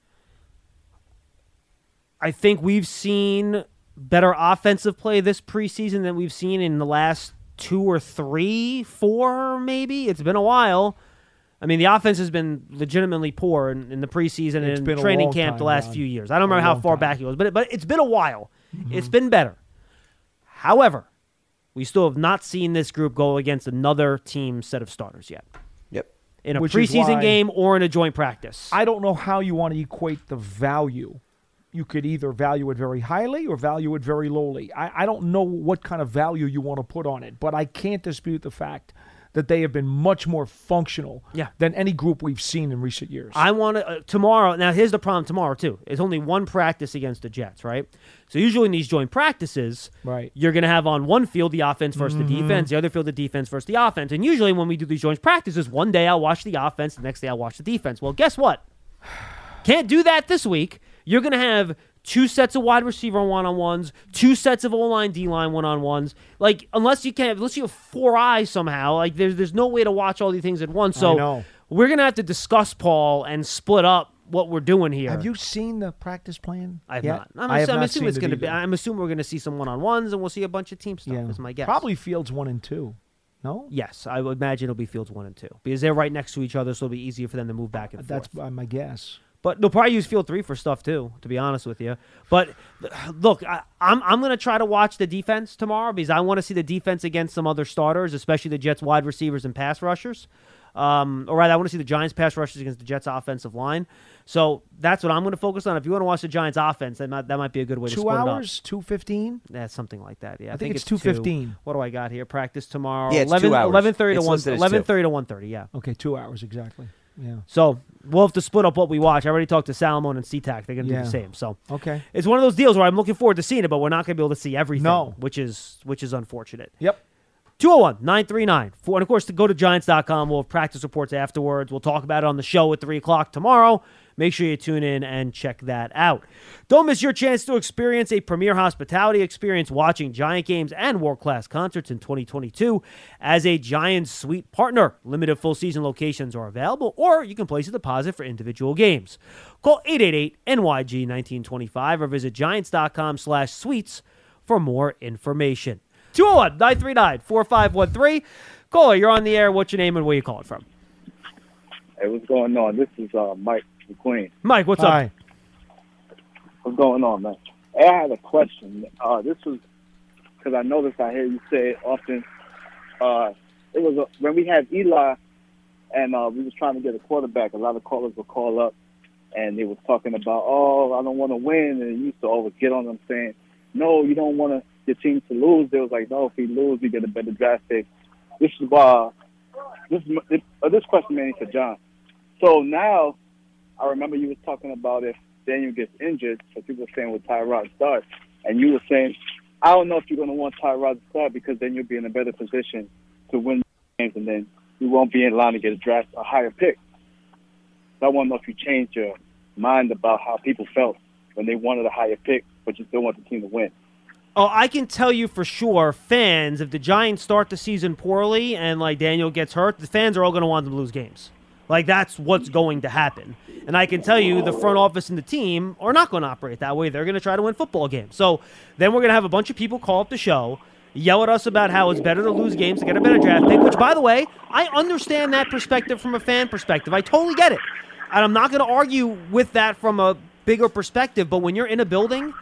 I think we've seen better offensive play this preseason than we've seen in the last two or three, four, maybe. It's been a while. I mean, the offense has been legitimately poor in, in the preseason It's and a training camp the last Ron. few years. I don't remember how far time. Mm-hmm. back it was, but it, but it's been a while. It's been better. However, we still have not seen this group go against another team set of starters yet. In a Which is preseason why- game or in a joint practice. I don't know how you want to equate the value. You could either value it very highly or value it very lowly. I, I don't know what kind of value you want to put on it, but I can't dispute the fact that they have been much more functional Yeah. than any group we've seen in recent years. I want to uh, tomorrow. Now, here's the problem tomorrow too. It's only one practice against the Jets, right? So usually in these joint practices, Right. you're going to have on one field the offense versus the defense, the other field the defense versus the offense. And usually when we do these joint practices, one day I'll watch the offense, the next day I'll watch the defense. Well, guess what? (sighs) Can't do that this week. You're going to have two sets of wide receiver one on ones, two sets of O line, D line one on ones. Like unless you can, unless you have four eyes somehow, like there's there's no way to watch all these things at once. So we're gonna have to discuss Paul and split up what we're doing here. have you seen the practice plan? I've not. I'm, I have I'm not assuming it's gonna be. I'm assuming we're gonna see some one on ones and we'll see a bunch of team stuff. yeah. Is my guess. Probably fields one and two. No, Yes, I would imagine it'll be fields one and two because they're right next to each other, so it'll be easier for them to move back and forth. that's my guess. But they'll probably use field three for stuff too, to be honest with you. But look, I, I'm I'm gonna try to watch the defense tomorrow because I want to see the defense against some other starters, especially the Jets wide receivers and pass rushers. Um, or rather, I want to see the Giants pass rushers against the Jets offensive line. So that's what I'm going to focus on. If you want to watch the Giants offense, that might, that might be a good way to Two split hours, two fifteen. it up. Yeah, something like that. Yeah, I, I think it's two. 2:15. What do I got here? Practice tomorrow. Yeah, it's 11, two hours. 11:30 to one. listed as two. 11:30 to 1:30. Yeah. Okay, two hours exactly. Yeah. So we'll have to split up what we watch. I already talked to Salomone and Citak. They're going to do the same. So Okay. it's one of those deals where I'm looking forward to seeing it, but we're not going to be able to see everything. No. which is which is unfortunate. Yep. 201 939 4. And of course, to go to Giants.com. We'll have practice reports afterwards. We'll talk about it on the show at 3 o'clock tomorrow. Make sure you tune in and check that out. Don't miss your chance to experience a premier hospitality experience watching Giant games and world class concerts in 2022 as a Giant Suite partner. Limited full season locations are available, or you can place a deposit for individual games. Call 888 NYG 1925 or visit giants.com slash suites for more information. 201 939 4513. Caller, you're on the air. What's your name and where you calling from? Hey, what's going on? This is uh, Mike from Queens. Mike, what's Hi. up? What's going on, man? Hey, I had a question. Uh, this was because I noticed I hear you say it often. Uh, it was uh when we had Eli, and uh, we was trying to get a quarterback. A lot of callers would call up, and they was talking about, "Oh, I don't want to win," and he used to always get on them saying, "No, you don't want to your team to lose." They was like, "No, if we lose, we get a better draft pick." This is why this is- this, uh, this question mainly for John. So now, I remember you was talking about if Daniel gets injured, so people were saying with Tyrod start, and you were saying, I don't know if you're going to want Tyrod to start because then you'll be in a better position to win games, and then you won't be in line to get a draft a higher pick. So I want to know if you changed your mind about how people felt when they wanted a higher pick, but you still want the team to win. Oh, I can tell you for sure, fans, if the Giants start the season poorly and like Daniel gets hurt, the fans are all going to want them to lose games. Like that's what's going to happen. And I can tell you, the front office and the team are not going to operate that way. They're going to try to win football games. So then we're going to have a bunch of people call up the show, yell at us about how it's better to lose games to get a better draft pick. Which, by the way, I understand that perspective from a fan perspective. I totally get it, and I'm not going to argue with that from a bigger perspective. But when you're in a building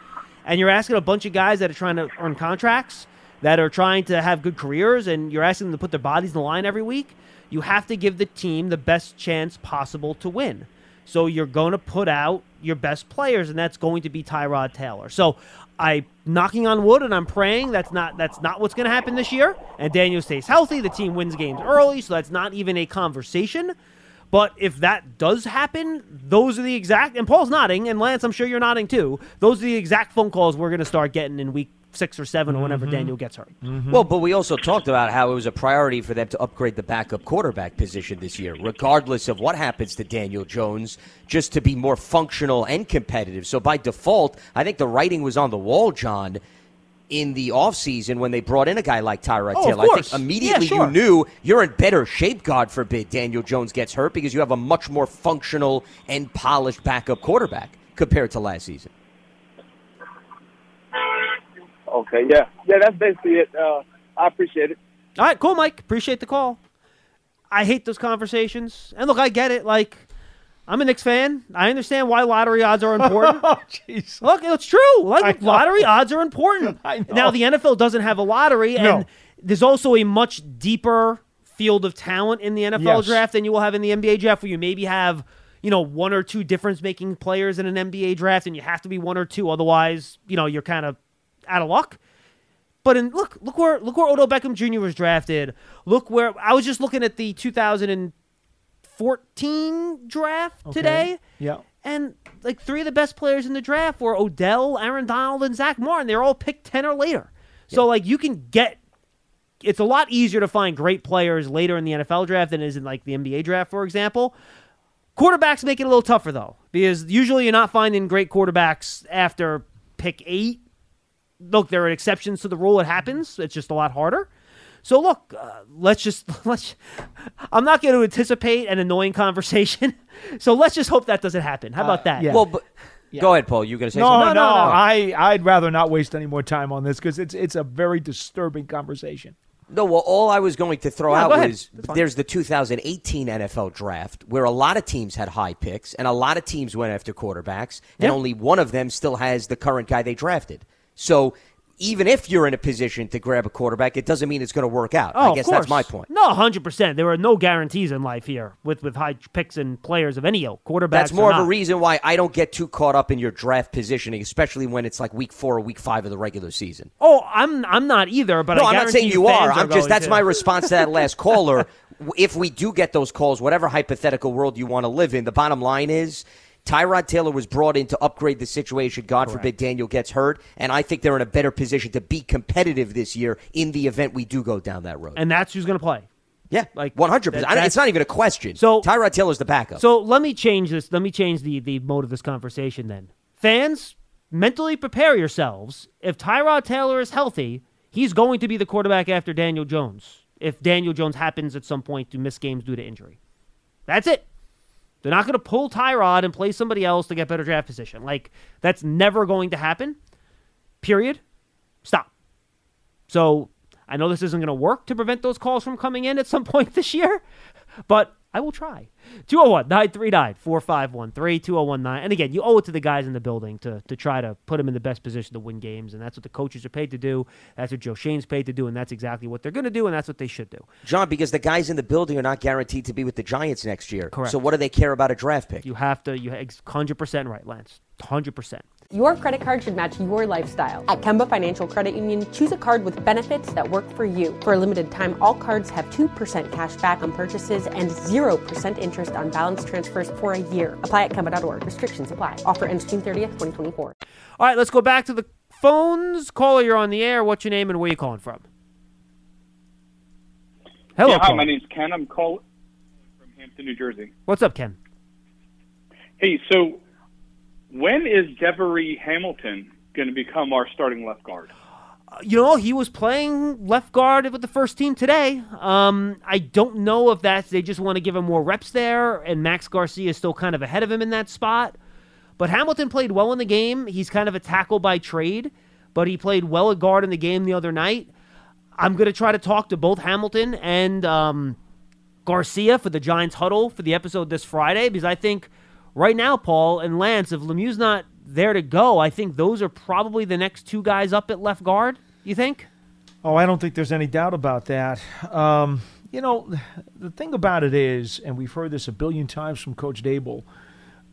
and you're asking a bunch of guys that are trying to earn contracts, that are trying to have good careers, and you're asking them to put their bodies in the line every week, you have to give the team the best chance possible to win. So you're going to put out your best players, and that's going to be Tyrod Taylor. So I knocking on wood, and I'm praying that's not that's not what's going to happen this year. And Daniel stays healthy. The team wins games early, so that's not even a conversation. But if that does happen, those are the exact and Paul's nodding, and Lance, I'm sure you're nodding too. Those are the exact phone calls we're going to start getting in week six or seven or whenever mm-hmm. Daniel gets hurt. Mm-hmm. Well, but we also talked about how it was a priority for them to upgrade the backup quarterback position this year, regardless of what happens to Daniel Jones, just to be more functional and competitive. So by default, I think the writing was on the wall, John, in the offseason when they brought in a guy like Tyrod Oh, of Taylor. I think immediately Yeah, sure. you knew you're in better shape, God forbid, Daniel Jones gets hurt, because you have a much more functional and polished backup quarterback compared to last season. Okay, yeah, yeah, that's basically it. Uh, I appreciate it. All right, cool, Mike. Appreciate the call. I hate those conversations. And look, I get it. Like, I'm a Knicks fan. I understand why lottery odds are (laughs) important. Oh, jeez. Look, it's true. Like, lottery odds are important. (laughs) Now, the NFL doesn't have a lottery, and No. there's also a much deeper field of talent in the NFL Yes. draft than you will have in the NBA draft, where you maybe have, you know, one or two difference making players in an NBA draft, and you have to be one or two. Otherwise, you know, you're kind of out of luck. But in look, look where look where Odell Beckham Jr. was drafted. Look where I was just looking at the 2014 draft Okay. today, Yeah. and like three of the best players in the draft were Odell, Aaron Donald, and Zach Martin. They're all picked ten or later. So like you can get. It's a lot easier to find great players later in the NFL draft than it is in like the NBA draft, for example. Quarterbacks make it a little tougher though, because usually you're not finding great quarterbacks after pick eight. Look, there are exceptions to the rule. It happens. It's just a lot harder. So look, uh, let's just (laughs) let's. I'm not going to anticipate an annoying conversation. (laughs) So let's just hope that doesn't happen. How about that? yeah. Well, but go ahead, Paul. You going to say No, something? no, I I'd rather not waste any more time on this because it's it's a very disturbing conversation. No, well, all I was going to throw Yeah, out go was there's the 2018 NFL draft where a lot of teams had high picks and a lot of teams went after quarterbacks, and only one of them still has the current guy they drafted. So even if you're in a position to grab a quarterback, it doesn't mean it's going to work out. Oh, I guess that's my point. No, hundred percent. There are no guarantees in life here with with high picks and players of any ilk. Quarterbacks. That's or more of a reason why I don't get too caught up in your draft positioning, especially when it's like week four or week five of the regular season. Oh, I'm I'm not either. But no, I I'm not saying you are. I'm just that's to. my (laughs) response to that last caller. If we do get those calls, whatever hypothetical world you want to live in, the bottom line is Tyrod Taylor was brought in to upgrade the situation. God forbid Daniel gets hurt, and I think they're in a better position to be competitive this year in the event we do go down that road. and that's who's going to play. Yeah, like one hundred percent. It's not even a question. So- Tyrod Taylor's the backup. So let me change this. Let me change the the mode of this conversation. Then, fans, mentally prepare yourselves. If Tyrod Taylor is healthy, he's going to be the quarterback after Daniel Jones. If Daniel Jones happens at some point to miss games due to injury, that's it. They're not going to pull Tyrod and play somebody else to get better draft position. Like that's never going to happen. Period. Stop. So I know this isn't going to work to prevent those calls from coming in at some (laughs) point this year, but I will try. 201 939 4513 2019. And again, you owe it to the guys in the building to, to try to put them in the best position to win games. And that's what the coaches are paid to do. That's what Joe Schoen's paid to do. And that's exactly what they're going to do. And that's what they should do. John, because the guys in the building are not guaranteed to be with the Giants next year. Correct. So what do they care about a draft pick? You have to, you 100% right, Lance. 100%. Your credit card should match your lifestyle. At Kemba Financial Credit Union, choose a card with benefits that work for you. For a limited time, all cards have 2% cash back on purchases and 0% interest on balance transfers for a year. Apply at Kemba.org. Restrictions apply. Offer ends June 30th, 2024. All right, let's go back to the phones. Caller, you're on the air. What's your name and where you calling from? Hello, Yeah, hi, caller. my name's Ken. I'm calling from Hampton, New Jersey. What's up, Ken? Hey, so when is Devery Hamilton going to become our starting left guard? you know, he was playing left guard with the first team today. Um, I don't know if that's they just want to give him more reps there, and Max Garcia is still kind of ahead of him in that spot. But Hamilton played well in the game. He's kind of a tackle by trade, but he played well at guard in the game the other night. I'm going to try to talk to both Hamilton and um, Garcia for the Giants huddle for the episode this Friday because I think right now, Paul and Lance, if Lemieux's not there to go, I think those are probably the next two guys up at left guard. You think? Oh, I don't think there's any doubt about that. Um, you know, the thing about it is, and we've heard this a billion times from Coach Daboll,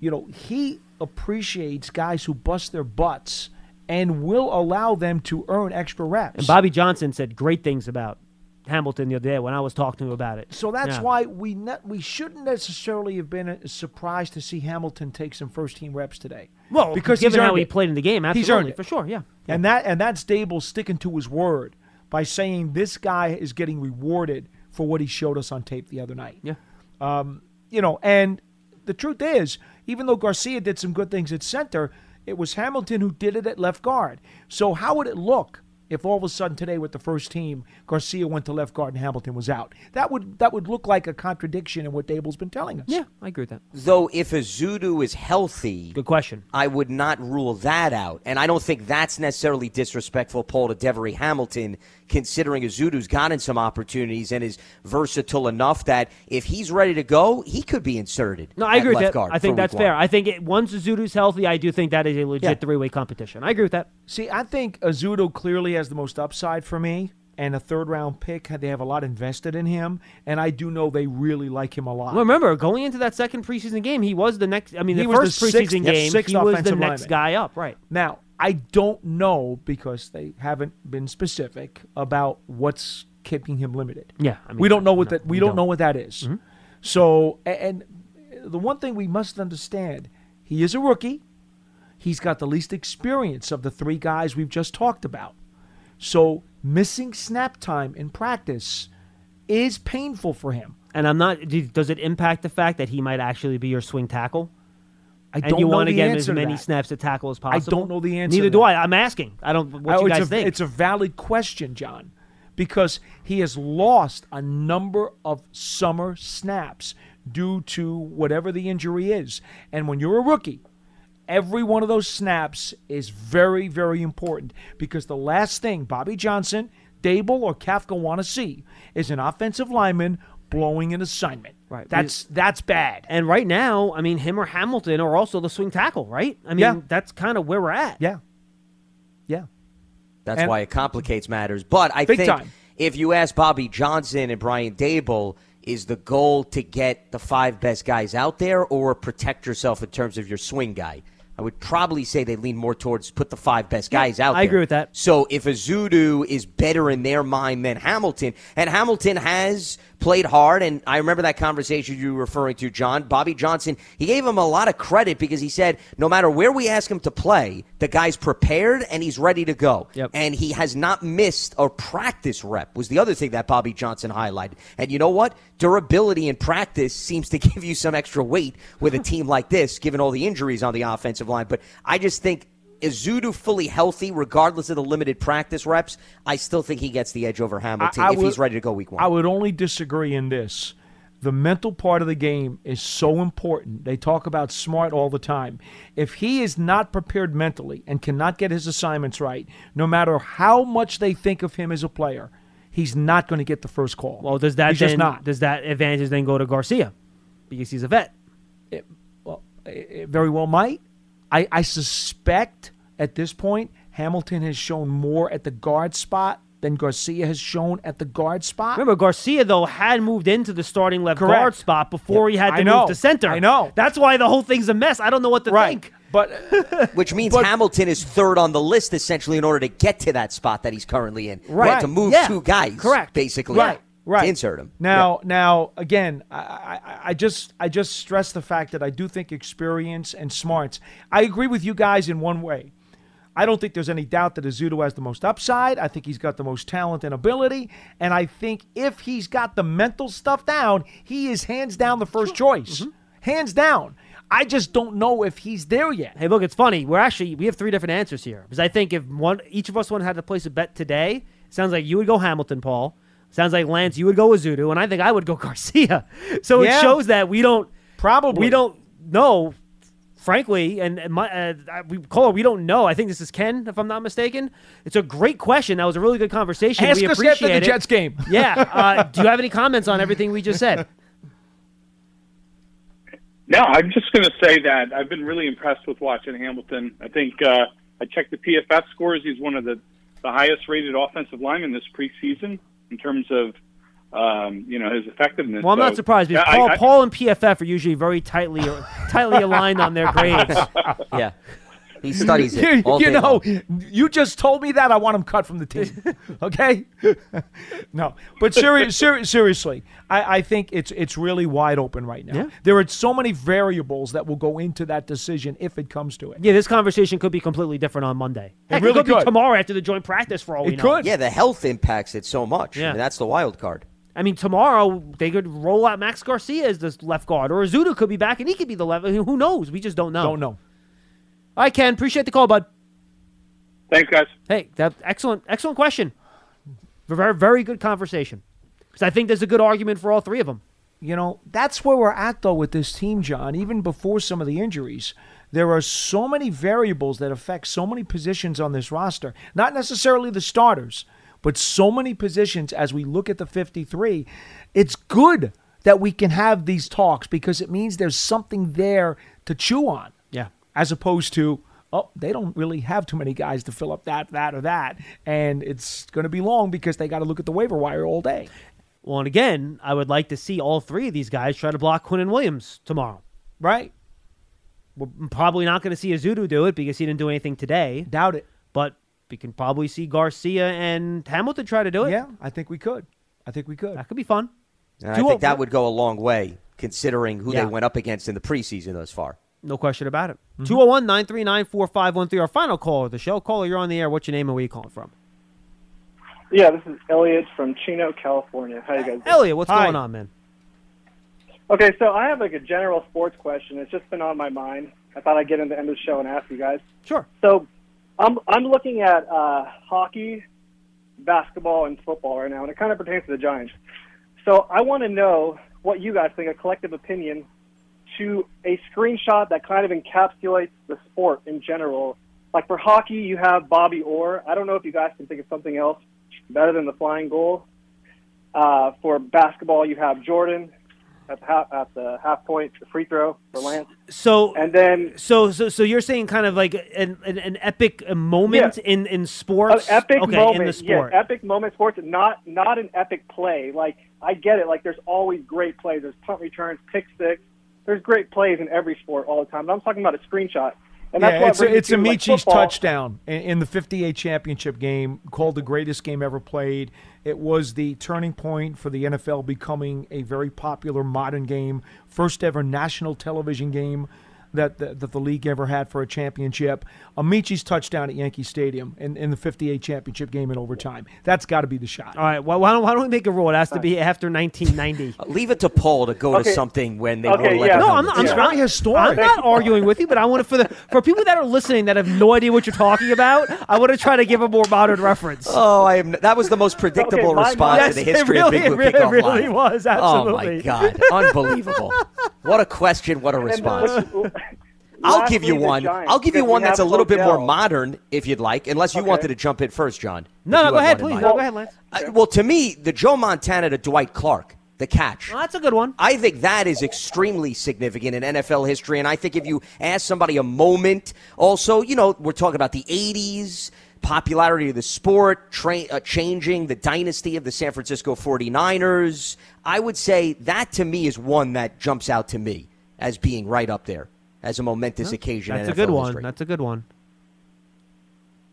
you know, he appreciates guys who bust their butts and will allow them to earn extra reps. And Bobby Johnson said great things about Hamilton the other day when I was talking to him about it. So that's Yeah. why we we shouldn't necessarily have been uh, surprised to see Hamilton take some first team reps today. Well, because given how earned he it. played in the game, he's earned it for sure, yeah. And that and that's Daboll sticking to his word by saying this guy is getting rewarded for what he showed us on tape the other night. Yeah. Um, you know, and the truth is, even though Garcia did some good things at center, it was Hamilton who did it at left guard. So how would it look if all of a sudden today with the first team, Garcia went to left guard and Hamilton was out? That would that would look like a contradiction in what Daboll's been telling us. Yeah, I agree with that. Though if Ezeudu is healthy, good question. I would not rule that out, and I don't think that's necessarily disrespectful, Paul, to Devery Hamilton, considering Ezeudu's gotten some opportunities and is versatile enough that if he's ready to go, he could be inserted. No, I at agree with left that. guard I think that's fair. one. I think it, once Ezeudu's healthy, I do think that is a legit Yeah. three way competition. I agree with that. See, I think Ezeudu clearly has the most upside for me, and a third round pick. They have a lot invested in him, and I do know they really like him a lot. Well, remember, going into that second preseason game, he was the next. I mean, He the first the preseason sixth- yep, game, he was the next lineman. guy up, right? Now, I don't know because they haven't been specific about what's keeping him limited. Yeah, I mean, we don't know what no, that we, we don't, don't. know what that is. Mm-hmm. So, and the one thing we must understand, he is a rookie. He's got the least experience of the three guys we've just talked about. So, missing snap time in practice is painful for him. And I'm not. Does it impact the fact that he might actually be your swing tackle? I and don't you know want to the get him as answer many snaps at tackle as possible. I don't know the answer Neither to do. I. I'm asking. I don't. What Oh, you guys a, think? It's a valid question, John, because he has lost a number of summer snaps due to whatever the injury is. And when you're a rookie, every one of those snaps is very, very important because the last thing Bobby Johnson, Daboll, or Kafka want to see is an offensive lineman blowing an assignment. Right. That's that's bad. And right now, I mean, him or Hamilton are also the swing tackle, right? I mean, Yeah. that's kind of where we're at. Yeah. Yeah. That's And- why it complicates matters. But I think time. if you ask Bobby Johnson and Brian Daboll, is the goal to get the five best guys out there or protect yourself in terms of your swing guy? I would probably say they lean more towards put the five best Yeah, guys out I there. agree with that. So if Ezeudu is better in their mind than Hamilton, and Hamilton has played hard, and I remember that conversation you were referring to, John. Bobby Johnson, he gave him a lot of credit because he said no matter where we ask him to play, the guy's prepared and he's ready to go. Yep. And he has not missed a practice rep, was the other thing that Bobby Johnson highlighted. And you know what? Durability in practice seems to (laughs) give you some extra weight with a team like this, given all the injuries on the offensive line. But I just think is Ezeudu fully healthy, regardless of the limited practice reps? I still think he gets the edge over Hamilton I- I if would- he's ready to go week one. I would only disagree in this. The mental part of the game is so important. They talk about smart all the time. If he is not prepared mentally and cannot get his assignments right, no matter how much they think of him as a player, he's not going to get the first call. Well, does that he's then, just not? does that advantage then go to Garcia because he's a vet? It, well, it, it very well might. I, I suspect at this point Hamilton has shown more at the guard spot than Garcia has shown at the guard spot. Remember, Garcia though had moved into the starting left Correct. guard spot before he had I to know. move to center. I know. That's why the whole thing's a mess. I don't know what to think. But (laughs) Which means Hamilton is third on the list essentially in order to get to that spot that he's currently in. Right. Had to move Yeah. two guys, Correct. basically, Right. Right. to insert him. Now, now again, I, I, I just I just stress the fact that I do think experience and smarts. I agree with you guys in one way. I don't think there's any doubt that Ezeudu has the most upside. I think he's got the most talent and ability, and I think if he's got the mental stuff down, he is hands down the first choice, Mm-hmm. hands down. I just don't know if he's there yet. Hey, look, it's funny. We're actually we have three different answers here because I think if one each of us one had to place a bet today, sounds like you would go Hamilton, Paul. Sounds like Lance, you would go Ezeudu, and I think I would go (laughs) Garcia. So Yeah. it shows that we don't probably we don't know, frankly, and, and my uh, we call we don't know. I think this is Ken, if I'm not mistaken. It's a great question. That was a really good conversation. Ask we us after appreciate the. Jets game. (laughs) Yeah. Uh, do you have any comments on everything we just said? No, I'm just going to say that I've been really impressed with watching Hamilton. I think uh, I checked the PFF scores. He's one of the, the highest rated offensive linemen this preseason in terms of um, you know his effectiveness. Well, I'm not surprised because yeah, I- Paul, I- Paul and PFF are usually very tightly tightly aligned on their grades. (laughs) yeah. He studies it. (laughs) You, all you know, long. you just told me that. I want him cut from the team. (laughs) okay? (laughs) no, but seri- seri- seriously, I, I think it's it's really wide open right now. Yeah. There are so many variables that will go into that decision if it comes to it. Yeah, this conversation could be completely different on Monday. Heck, really could be tomorrow after the joint practice for all we know. Could. Yeah, the health impacts it so much. Yeah. I mean, that's the wild card. I mean, tomorrow they could roll out Max Garcia as the left guard, or Ezeudu could be back and he could be the left. Who knows? We just don't know. Don't know. All right, Ken. Appreciate the call, bud. Thanks, guys. Hey, that excellent, excellent question. Very, very good conversation. Because I think there's a good argument for all three of them. You know, that's where we're at though with this team, John. Even before some of the injuries, there are so many variables that affect so many positions on this roster. Not necessarily the starters, but so many positions as we look at the 53. It's good that we can have these talks because it means there's something there to chew on. Yeah. As opposed to, oh, they don't really have too many guys to fill up that, that, or that. And it's going to be long because they got to look at the waiver wire all day. Well, and again, I would like to see all three of these guys try to block Quinnen Williams tomorrow. Right. We're probably not going to see Ezeudu do it because he didn't do anything today. Doubt it. But we can probably see Garcia and Hamilton try to do it. Yeah, I think we could. I think we could. That could be fun. And I think that would go a long way considering who Yeah. they went up against in the preseason thus far. No question about it. Mm-hmm. 201 939 4513, our final call of the show. Caller, you're on the air. What's your name and where you calling from? Yeah, this is Elliot from Chino, California. How you guys doing? Elliot, what's Hi. going on, man? Okay, so I have like a general sports question. It's just been on my mind. I thought I'd get in the end of the show and ask you guys. Sure. So I'm I'm looking at uh, hockey, basketball, and football right now, and it kind of pertains to the Giants. So I want to know what you guys think, a collective opinion, to a screenshot that kind of encapsulates the sport in general. Like for hockey, you have Bobby Orr. I don't know if you guys can think of something else better than the flying goal. Uh, for basketball, you have Jordan at the half, at the half point, the free throw for Lance. So and then so so so you're saying kind of like an an, an epic moment Yeah. in in sports. An epic okay, moment, in the sport. yeah, epic moment sports, not not an epic play. Like I get it. Like there's always great plays. There's punt returns, pick six. There's great plays in every sport all the time. But I'm talking about a screenshot. And that's yeah, it's, a, it's to, like, touchdown in, in the 58 championship game, called the greatest game ever played. It was the turning point for the NFL becoming a very popular modern game, first ever national television game that, that, that the league ever had for a championship. Ameche's touchdown at Yankee Stadium in, in the 58 championship game in overtime. That's got to be the shot. All right. Well, why don't, why don't we make a rule? It has to be after 1990. (laughs) Leave it to Paul to go Okay. to something when they Okay, were 11 yeah. No, I'm not- I'm team. very historic. I'm not arguing with you, but I want to for the for people that are listening that have no idea what you're talking about. I want to try to give a more modern reference. Oh, I am. That was the most predictable my- response Yes, in the history really- of Big Blue it really- Kickoff it really Live. was, Oh my absolutely. God, unbelievable! (laughs) What a question! What a response! I'll give you one. Giants, I'll give you one that's a little bit more modern, if you'd like, unless you Okay. wanted to jump in first, John. No, no, go ahead, please. No, go ahead, Lance. Uh, well, to me, the Joe Montana to Dwight Clark, the catch. Well, that's a good one. I think that is extremely significant in NFL history. And I think if you ask somebody a moment, also, you know, we're talking about the 80s, popularity of the sport, tra- uh, changing the dynasty of the San Francisco 49ers. I would say that to me is one that jumps out to me as being right up there as a momentous occasion That's in a good NFL one. history. That's a good one.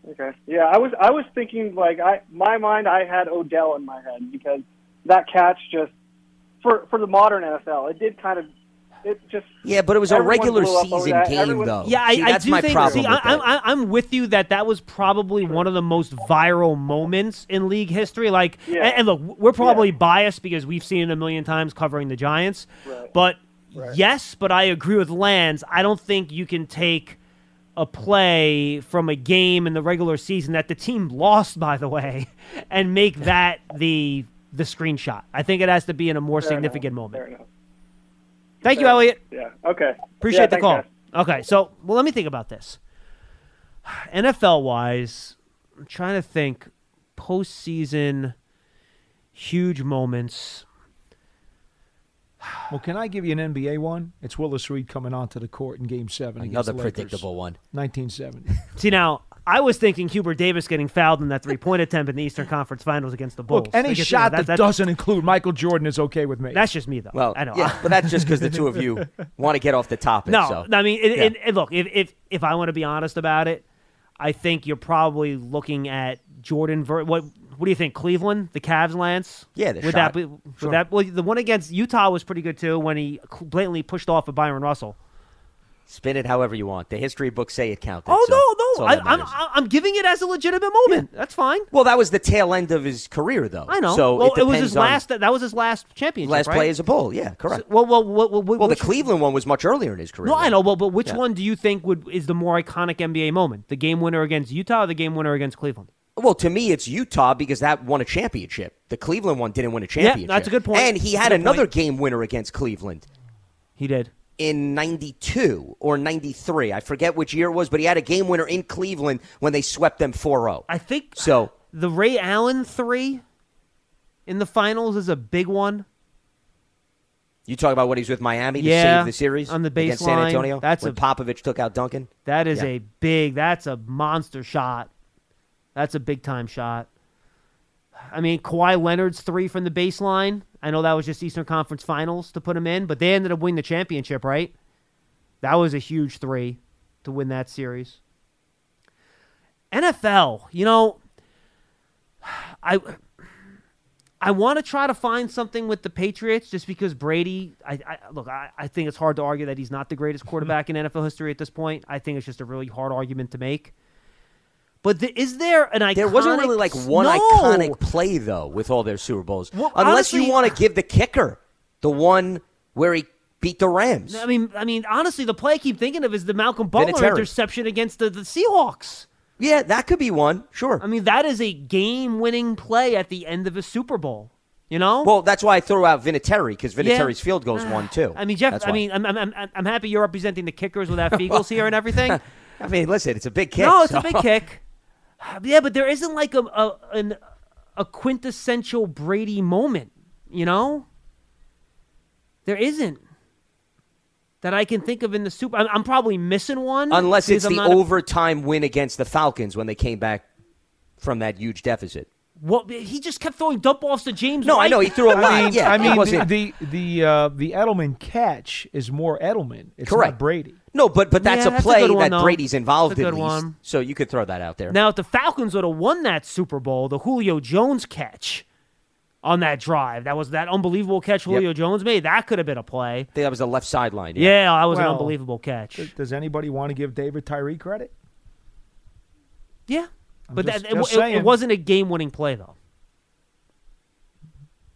Okay. Yeah, I was I was thinking like I my mind I had Odell in my head because that catch just for for the modern NFL it did kind of it just Yeah, but it was a regular blew up over season game, Everyone- though. Yeah, I, See, I do my think. problem See, I, that. I, I'm with you that that was probably one of the most viral moments in league history. Like, Yeah. and, and look, we're probably biased because we've seen it a million times covering the Giants. But yes, but I agree with Lance. I don't think you can take a play from a game in the regular season that the team lost, by the way, (laughs) and make that the the screenshot. I think it has to be in a more Fair enough. significant moment. Fair enough. Thank you, Elliot. Yeah. Okay. Appreciate Yeah, the call. Okay, so well, let me think about this. (sighs) NFL wise, I'm trying to think postseason huge moments. Well, can I give you an NBA one? It's Willis Reed coming onto the court in Game Seven. against Another the Lakers. predictable one. 1970. (laughs) See now, I was thinking Hubert Davis getting fouled in that three point attempt in the Eastern Conference Finals against the Bulls. Look, any Because, you know, shot that- that, doesn't include Michael Jordan is okay with me. That's just me, though. Well, I know. yeah, but that's just because the two of you (laughs) want to get off the topic. No, so. I mean, it, Yeah. it, it- look, if, if if I want to be honest about it, I think you're probably looking at Jordan. Ver- what what do you think? Cleveland, the Cavs, Lance? Yeah, the would shot. that be? Would Sure. that well, the one against Utah was pretty good too when he blatantly pushed off of Bryon Russell. Spin it however you want. The history books say it counted. Oh so no, no, I, that I'm. I'm giving it as a legitimate moment. That's fine. Well, that was the tail end of his career, though. I know. So well, it, it, was his last. That was his last championship. last right? play as a bull. Yeah, correct. So- well, well, well, well, well, the Cleveland one was much earlier in his career. No, I know, but but which Yeah. one do you think would is the more iconic NBA moment? The game winner against Utah, or the game winner against Cleveland? Well, to me, it's Utah because that won a championship. The Cleveland one didn't win a championship. Yeah, that's a good point. And he had good another point. game winner against Cleveland He did. in 92 or 93. I forget which year it was, but he had a game winner in Cleveland when they swept them 4 0. I think So, the Ray Allen three in the finals is a big one. you talk about what he's with Miami to Yeah, save the series on the baseline against San. Antonio? That's when a- Popovich took out Duncan? That is Yeah. a big. That's a monster shot. That's a big time shot. I mean, Kawhi Leonard's three from the baseline. I know that was just Eastern Conference Finals to put him in, but they ended up winning the championship, right? That was a huge three to win that series. NFL, you know, I I want to try to find something with the Patriots just because Brady. I, I look. I, I think it's hard to argue that he's not the greatest quarterback in NFL history at this point. I think it's just a really hard argument to make. But the, is there an iconic? There wasn't really like one No. iconic play though with all their Super Bowls, Well, unless you want to give the kicker the one where he beat the Rams. I mean, I mean, honestly, the play I keep thinking of is the Malcolm Butler Vinatieri. interception against the, the Seahawks. Yeah, that could be one. Sure. I mean, that is a game-winning play at the end of a Super Bowl. You know. Well, that's why I threw out Vinatieri because Yeah. Vinatieri's field goals one too. (sighs) I mean, Jeff. I mean, I'm, I'm, I'm, I'm happy you're representing the kickers without Feagles (laughs) here and everything. I mean, listen, it's a big kick. No, it's a big kick. (laughs) (sighs) Yeah, but there isn't like a a, an, a quintessential Brady moment, you know? There isn't that I can think of in the Super. I'm, I'm probably missing one, Unless it's I'm the not a- overtime win against the Falcons when they came back from that huge deficit. Well, he just kept throwing dump offs to James. No, I know, he threw a lot. I mean, yeah, I mean the the the, uh, the Edelman catch is more Edelman. It's Correct. not Brady. No, but but that's Yeah, a that's a play one, that though. Brady's involved That's a in. good at least. one. So you could throw that out there. Now, if the Falcons would have won that Super Bowl, the Julio Jones catch on that drive, that was that unbelievable catch Julio Jones made. That could have been a play. I think that was a left sideline. Yeah, that was an unbelievable catch. Does- Does anybody want to give David Tyree credit? Yeah, I'm but just- that, it, just it- it saying. wasn't a game-winning play though.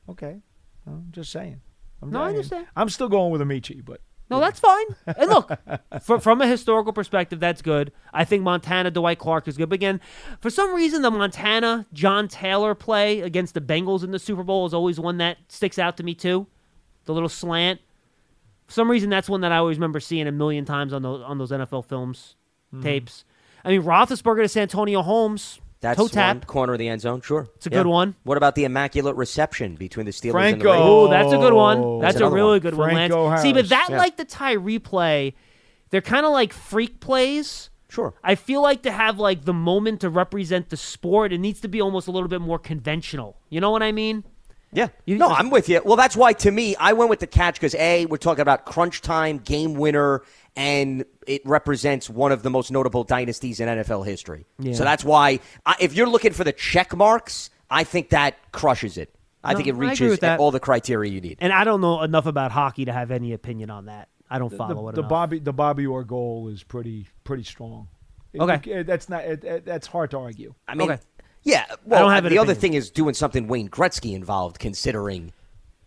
Okay, I'm just saying. I'm No, I understand. I'm still going with Ameche, but No, that's fine. And look, (laughs) fr- from a historical perspective, that's good. I think Montana Dwight Clark is good. But again, for some reason, the Montana John Taylor play against the Bengals in the Super Bowl is always one that sticks out to me too. The little slant. For some reason, that's one that I always remember seeing a million times on those on those NFL films Mhm. tapes. I mean, Roethlisberger to Santonio Holmes. That's toe one tap. corner of the end zone. Sure, It's a good one. What about the immaculate reception between the Steelers and the Franco. Ravens? Oh, that's a good one. Oh. That's, a really one. good one, Lance. Franco See, but that Yeah. like the tie replay, they're kind of like freak plays. Sure. I feel like to have like the moment to represent the sport, it needs to be almost a little bit more conventional. You know what I mean? Yeah. no, I'm with you. Well, that's why to me, I went with the catch because A, we're talking about crunch time, game winner, and it represents one of the most notable dynasties in NFL history. Yeah. So that's why, I, if you're looking for the check marks, I think that crushes it. I No, think it reaches that. all the criteria you need. And I don't know enough about hockey to have any opinion on that. I don't follow the, it the enough. Bobby the Bobby Orr goal is pretty pretty strong. It- Okay. it- that's not it, it- that's hard to argue. I mean, Okay. Yeah. Well, the other thing is doing something Wayne Gretzky involved, considering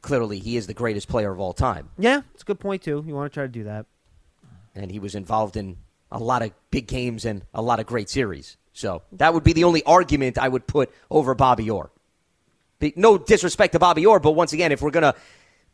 clearly he is the greatest player of all time. yeah, it's a good point too. You want to try to do that? and he was involved in a lot of big games and a lot of great series. So that would be the only argument I would put over Bobby Orr. Be- No disrespect to Bobby Orr, but once again, if we're going to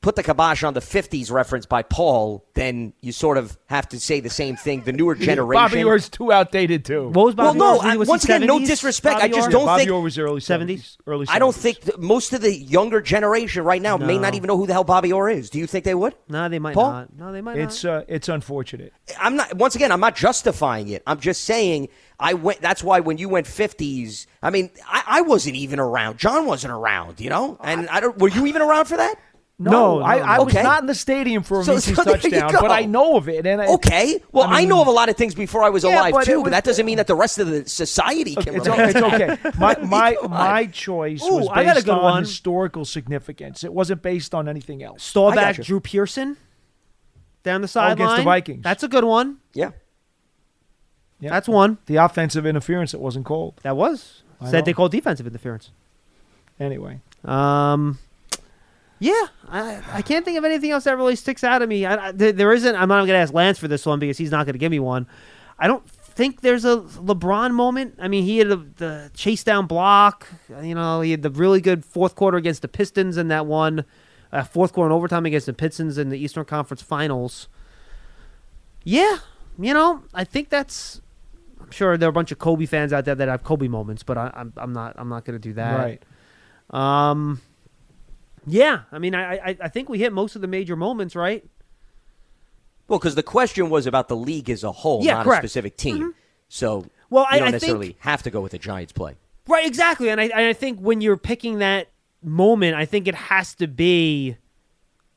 put the kibosh on the 50s reference by Paul, then you sort of have to say the same thing. The newer (laughs) generation. Bobby Orr's too outdated too. What was well, Bobby no, Orr? I, Was once again, no 70s, disrespect. I just Orr? don't Bobby think. Orr was early 70s? early. 70s. I don't think th- most of the younger generation right now may not even know who the hell Bobby Orr is. Do you think they would? No, they might Paul? not. No, they might not. it's uh, it's unfortunate. I'm not. Once again, I'm not justifying it. I'm just saying I went. That's why when you went 50s, I mean, I, I wasn't even around. John wasn't around. You know, and I don't. Were you even around for that? No, No, I, no, I no. was not in the stadium for So- Ameche's so touchdown, but I know of it. And I, Okay. Well, I, mean- know of a lot of things before I was Yeah, alive but too, was- but that doesn't mean that the rest of the society can. It's, remember. it's okay. (laughs) My my my choice Ooh, was I got a based good on one. historical significance. It wasn't based on anything else. I Staubach. Drew Pearson down the Oh, sideline. against the Vikings. That's a good one. Yeah. Yeah. That's one. The offensive interference that wasn't called. That was I said know. they called defensive interference. Anyway, Um, yeah, I, I can't think of anything else that really sticks out to me. I, I, there, isn't. I'm not going to ask Lance for this one because he's not going to give me one. I don't think there's a LeBron moment. I mean, he had a, the chase down block. You know, he had the really good fourth quarter against the Pistons and that one uh, fourth quarter and overtime against the Pistons in the Eastern Conference Finals. Yeah, you know, I think that's. I'm sure there are a bunch of Kobe fans out there that have Kobe moments, but I, I'm I'm not I'm not going to do that. right. Um, yeah, I mean, I, I I think we hit most of the major moments, right? Well, because the question was about the league as a whole, Yeah, not correct. Mm-hmm. a specific team. So Well, I- don't I necessarily think- have to go with the Giants play. Right, exactly. And I and I think when you're picking that moment, I think it has to be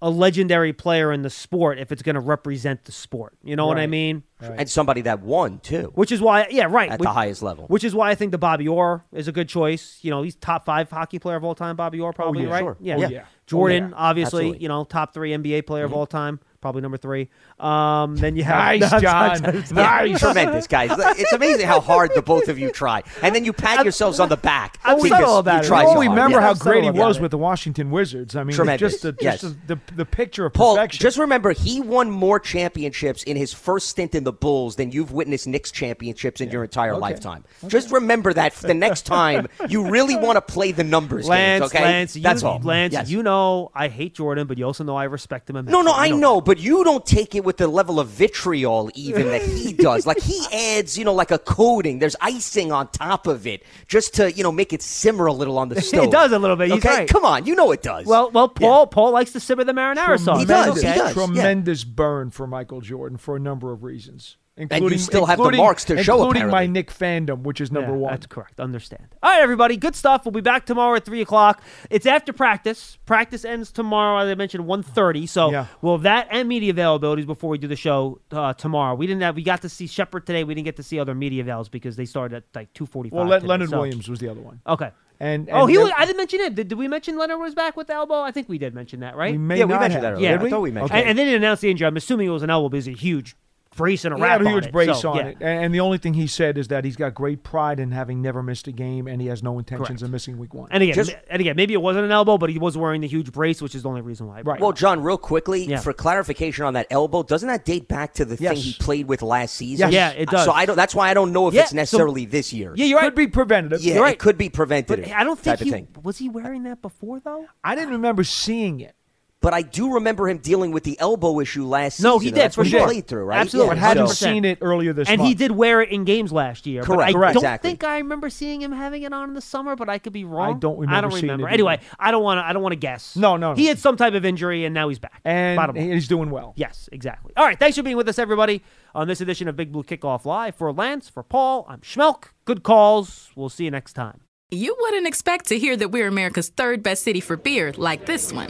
a legendary player in the sport if it's going to represent the sport. You know what I Right. mean? And somebody that won too. Which is why, yeah, right, At which, the highest level. Which is why I think the Bobby Orr is a good choice. You know, he's top five hockey player of all time. Bobby Orr, oh, probably yeah. right. Sure. Yeah, Oh, yeah. yeah. Jordan, Oh, yeah. obviously, Absolutely. you know, top three NBA player of mm-hmm. all time. Probably number three. Um, then you have Nice, (laughs) John. nice. Tremendous, guys. It's amazing how hard the both of you try. And then you pat yourselves on the back. I'm because subtle about you it. tried so remember Yeah. how great he was it. with the Washington Wizards. I mean, Tremendous. just the Yes. just the, the the picture of Paul, perfection. just remember, he won more championships in his first stint in the Bulls than you've witnessed Knicks championships in your entire Okay. lifetime. Just remember that the next (laughs) time you really want to play the numbers Lance, games, okay? Lance, That's you, all. Lance, Yes. you know I hate Jordan, but you also know I respect him. No, immensely. no, You I know, but you don't take it with the level of vitriol even that he (laughs) does. Like he adds, you know, like a coating. There's icing on top of it just to, you know, make it simmer a little on the (laughs) stove. It does a little bit. He's okay, right. come on, you know it does. Well, well, Paul, Paul likes to simmer the marinara sauce. He does, Okay. he does. yeah. Tremendous burn for Michael Jordan for a number of reasons. Including still have the marks to show, including my. Knick fandom, which is number Yeah, one. That's correct. Understand. All right, everybody. Good stuff. We'll be back tomorrow at three o'clock. It's after practice. Practice ends tomorrow, as I mentioned, 1.30. So Yeah. we'll have that and media availabilities before we do the show uh, tomorrow. We didn't have. We got to see Shepard today. We didn't get to see other media avails because they started at like two forty five. Well, Le- Leonard Williams was the other one. Okay. And, oh, he. then- Was, I didn't mention it. Did, did we mention Leonard was back with the elbow? I think we did mention that, right? We may Yeah, we mentioned have. that earlier. Yeah, Did we? I thought we mentioned And, it. and they didn't announce the injury. I'm assuming it was an elbow because it's a huge brace and a He wrap had a on huge it. brace So, on yeah. it, and and the only thing he said is that he's got great pride in having never missed a game, and he has no intentions of missing week one. And again, Just- and again, maybe it wasn't an elbow, but he was wearing the huge brace, which is the only reason why. Right. Well, John, real quickly, Yeah. for clarification on that elbow, doesn't that date back to the Yes. thing he played with last season? Yes. Yeah, it does. So I don't. That's why I don't know if Yeah, it's so- necessarily this year. Yeah, you're right. Could be preventative. Yeah, You're right. it could be preventative. But I don't think type he of thing. was he wearing that before though. I didn't remember seeing it. But I do remember him dealing with the elbow issue last No, season. No, he did That's for what sure. he played through, right? Absolutely, But hadn't 100%. seen it earlier this and month. he did wear it in games last year. but Correct, I correct. don't Exactly. think I remember seeing him having it on in the summer, but I could be wrong. I don't remember. I don't seeing remember. it Anyway, either. I don't want to. I don't want to guess. No, no, no. He had some type of injury, and now he's back. and Bottom line. he's doing well. Yes, exactly. All right, thanks for being with us, everybody, on this edition of Big Blue Kickoff Live. For Lance, for Paul, I'm Schmeelk. Good calls. We'll see you next time. You wouldn't expect to hear that we're America's third best city for beer like this one.